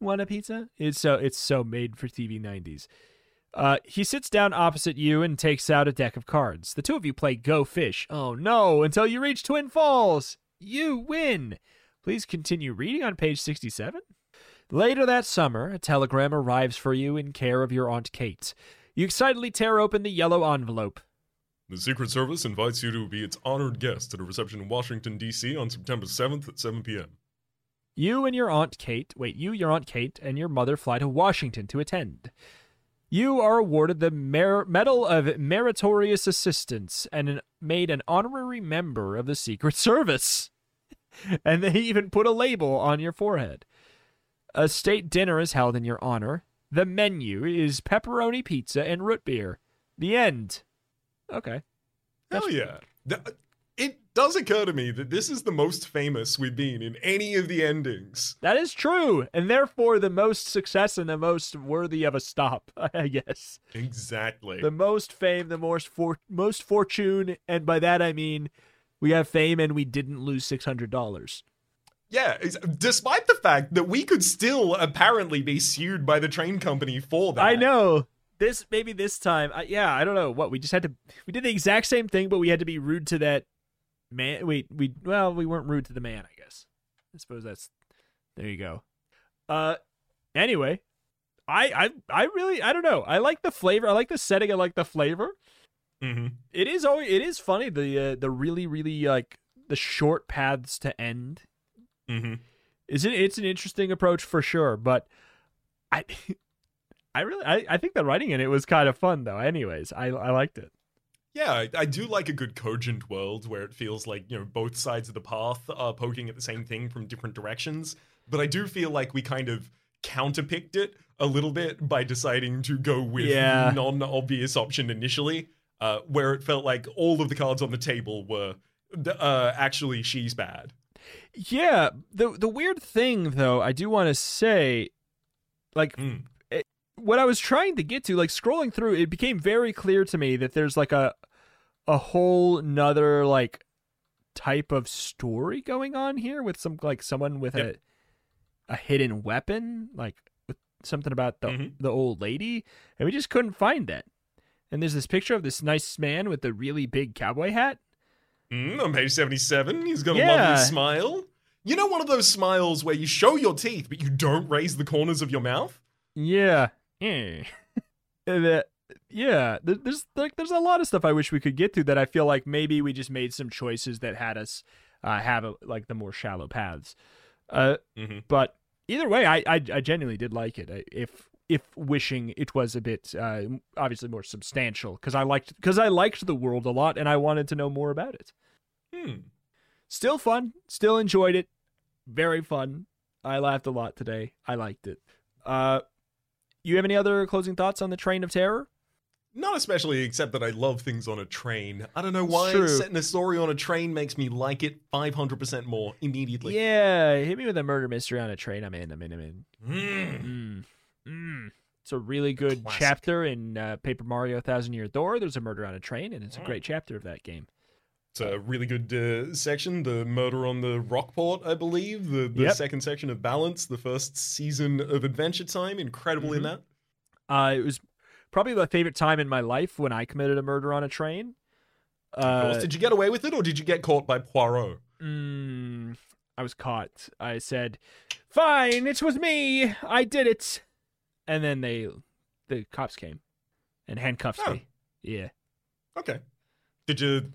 Want a pizza? It's so it's so made for TV 90s. Uh, he sits down opposite you and takes out a deck of cards. The two of you play Go Fish. Oh no! Until you reach Twin Falls, you win. Please continue reading on page 67. Later that summer, a telegram arrives for you in care of your Aunt Kate. You excitedly tear open the yellow envelope. The Secret Service invites you to be its honored guest at a reception in Washington, D.C. on September 7th at 7 p.m. You and your Aunt Kate, wait, you, your Aunt Kate, and your mother fly to Washington to attend. You are awarded the Mer- Medal of Meritorious Assistance and an, made an honorary member of the Secret Service. and they even put a label on your forehead. A state dinner is held in your honor. The menu is pepperoni pizza and root beer. The end. Okay. Hell yeah. It does occur to me that this is the most famous we've been in any of the endings. That is true, and therefore the most success and the most worthy of a stop, I guess. Exactly. The most fame, the most for- most fortune, and by that I mean we have fame and we didn't lose six hundred dollars. yeah, despite the fact that we could still apparently be sued by the train company for that. I know this. Maybe this time, I, yeah, I don't know what we just had to. We did the exact same thing, but we had to be rude to that man. Wait, we well, we weren't rude to the man. I guess. I suppose that's there. You go. Uh, anyway, I I I really I don't know. I like the flavor. I like the setting. I like the flavor. hmm It is always it is funny the uh, the really really like the short paths to end hmm is it it's an interesting approach for sure but i i really I, I think the writing in it was kind of fun though anyways i i liked it Yeah, I, I do like a good cogent world where it feels like, you know, both sides of the path are poking at the same thing from different directions. But I do feel like we kind of counterpicked it a little bit by deciding to go with Yeah. non obvious option initially, uh, where it felt like all of the cards on the table were uh, actually she's bad. yeah the the weird thing though i do want to say like Mm. What i was trying to get to like scrolling through it became very clear to me that there's like a a whole nother like type of story going on here with some like someone with Yep. a a hidden weapon like with something about the Mhm. the old lady and we just couldn't find that and there's this picture of this nice man with the really big cowboy hat Mm, on page 77, he's got a Yeah. lovely smile. You know, one of those smiles where you show your teeth, but you don't raise the corners of your mouth? yeah Eh. Uh, yeah there's like there's a lot of stuff i wish we could get to that i feel like maybe we just made some choices that had us uh, have a, like the more shallow paths. Uh Mm-hmm. but either way i i, I genuinely did like it. I- if if wishing it was a bit uh obviously more substantial because i liked because i liked the world a lot and i wanted to know more about it. Hmm. still fun. Still enjoyed it. Very fun. I laughed a lot today. I liked it. Uh you have any other closing thoughts on the train of terror Not especially, except that I love things on a train. I don't know why True. setting a story on a train makes me like it 500% more immediately. yeah hit me with a murder mystery on a train i'm in i'm in i'm in Mm. mm. Mm. it's a really good Classic. chapter in uh, paper mario thousand year door there's a murder on a train and it's a great chapter of that game It's a really good uh, section. The murder on the Rockport, I believe. The, the Yep. second section of Balance, the first season of Adventure Time. Incredible in Mhm. that. Uh, it was probably my favorite time in my life when I committed a murder on a train. Uh. Did you get away with it or did you get caught by Poirot? mm, I was caught. I said, "Fine, it was me. I did it." And then they, the cops came, and handcuffed Oh. me. Yeah. Okay. Did you,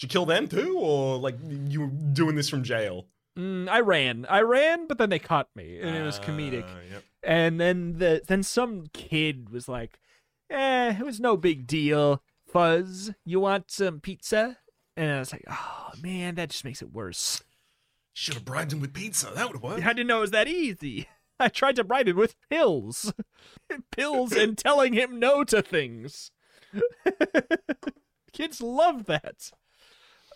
did you kill them too? Or like you were doing this from jail? Mm, I ran. I ran, but then they caught me, and it was comedic. Ah, yep. And then the then some kid was like, "Eh, it was no big deal. Fuzz, you want some pizza?" And I was like, "Oh man, that just makes it worse." Should have bribed him with pizza. That would have worked. I didn't know it was that easy. I tried to bribe him with pills, pills, and telling him no to things. Kids love that.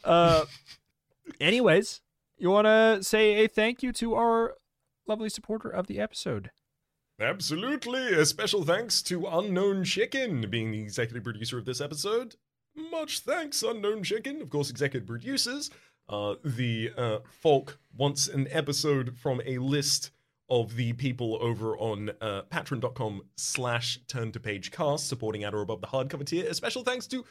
Uh, anyways, you want to say a thank you to our lovely supporter of the episode. Absolutely. A special thanks to Unknown Chicken being the executive producer of this episode. Much thanks, Unknown Chicken. Of course, executive producers. Uh, the uh, Folk wants an episode from a list of the people over on uh, patreon.com slash turn to page cast supporting at or above the hardcover tier. A special thanks to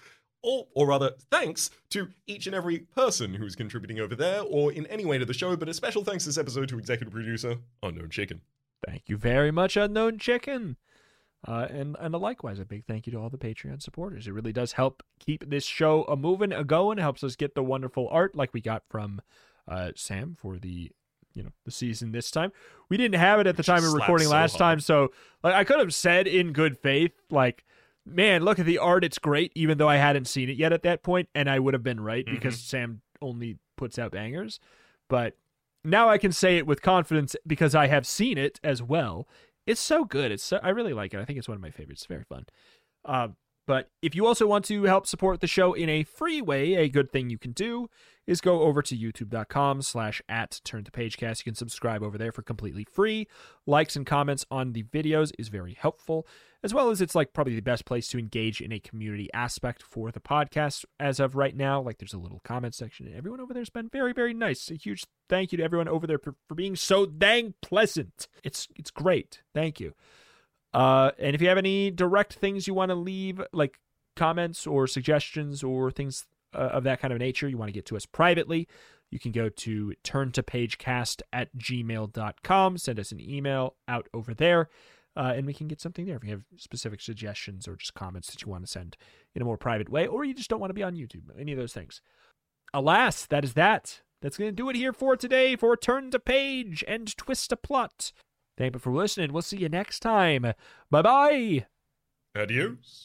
all, or rather, thanks to each and every person who's contributing over there or in any way to the show, but a special thanks this episode to executive producer Unknown Chicken. Thank you very much, Unknown Chicken. Uh, and and likewise, a big thank you to all the Patreon supporters. It really does help keep this show a moving, a going. Helps us get the wonderful art like we got from uh, Sam for the you know the season this time. We didn't have it at the time of recording so last hard. time, so like I could have said in good faith, like, man, look at the art, it's great, even though I hadn't seen it yet at that point, and I would have been right because Sam only puts out bangers. But now I can say it with confidence because I have seen it as well. It's so good. It's so, I really like it. I think it's one of my favorites. It's very fun. Um, But if you also want to help support the show in a free way, a good thing you can do is go over to youtube.com slash at turn to pagecast. You can subscribe over there for completely free. Likes and comments on the videos is very helpful, as well as it's like probably the best place to engage in a community aspect for the podcast as of right now. Like there's a little comment section, and everyone over there's been very, very nice. A huge thank you to everyone over there for, for being so dang pleasant. It's it's great. Thank you. Uh, and if you have any direct things you want to leave, like comments or suggestions or things uh, of that kind of nature, you want to get to us privately, you can go to turntopagecast at gmail.com. Send us an email out over there, uh, and we can get something there if you have specific suggestions or just comments that you want to send in a more private way, or you just don't want to be on YouTube, any of those things. Alas, that is that. That's going to do it here for today for Turn to Page and Twistaplot. Thank you for listening. We'll see you next time. Bye bye. Adios.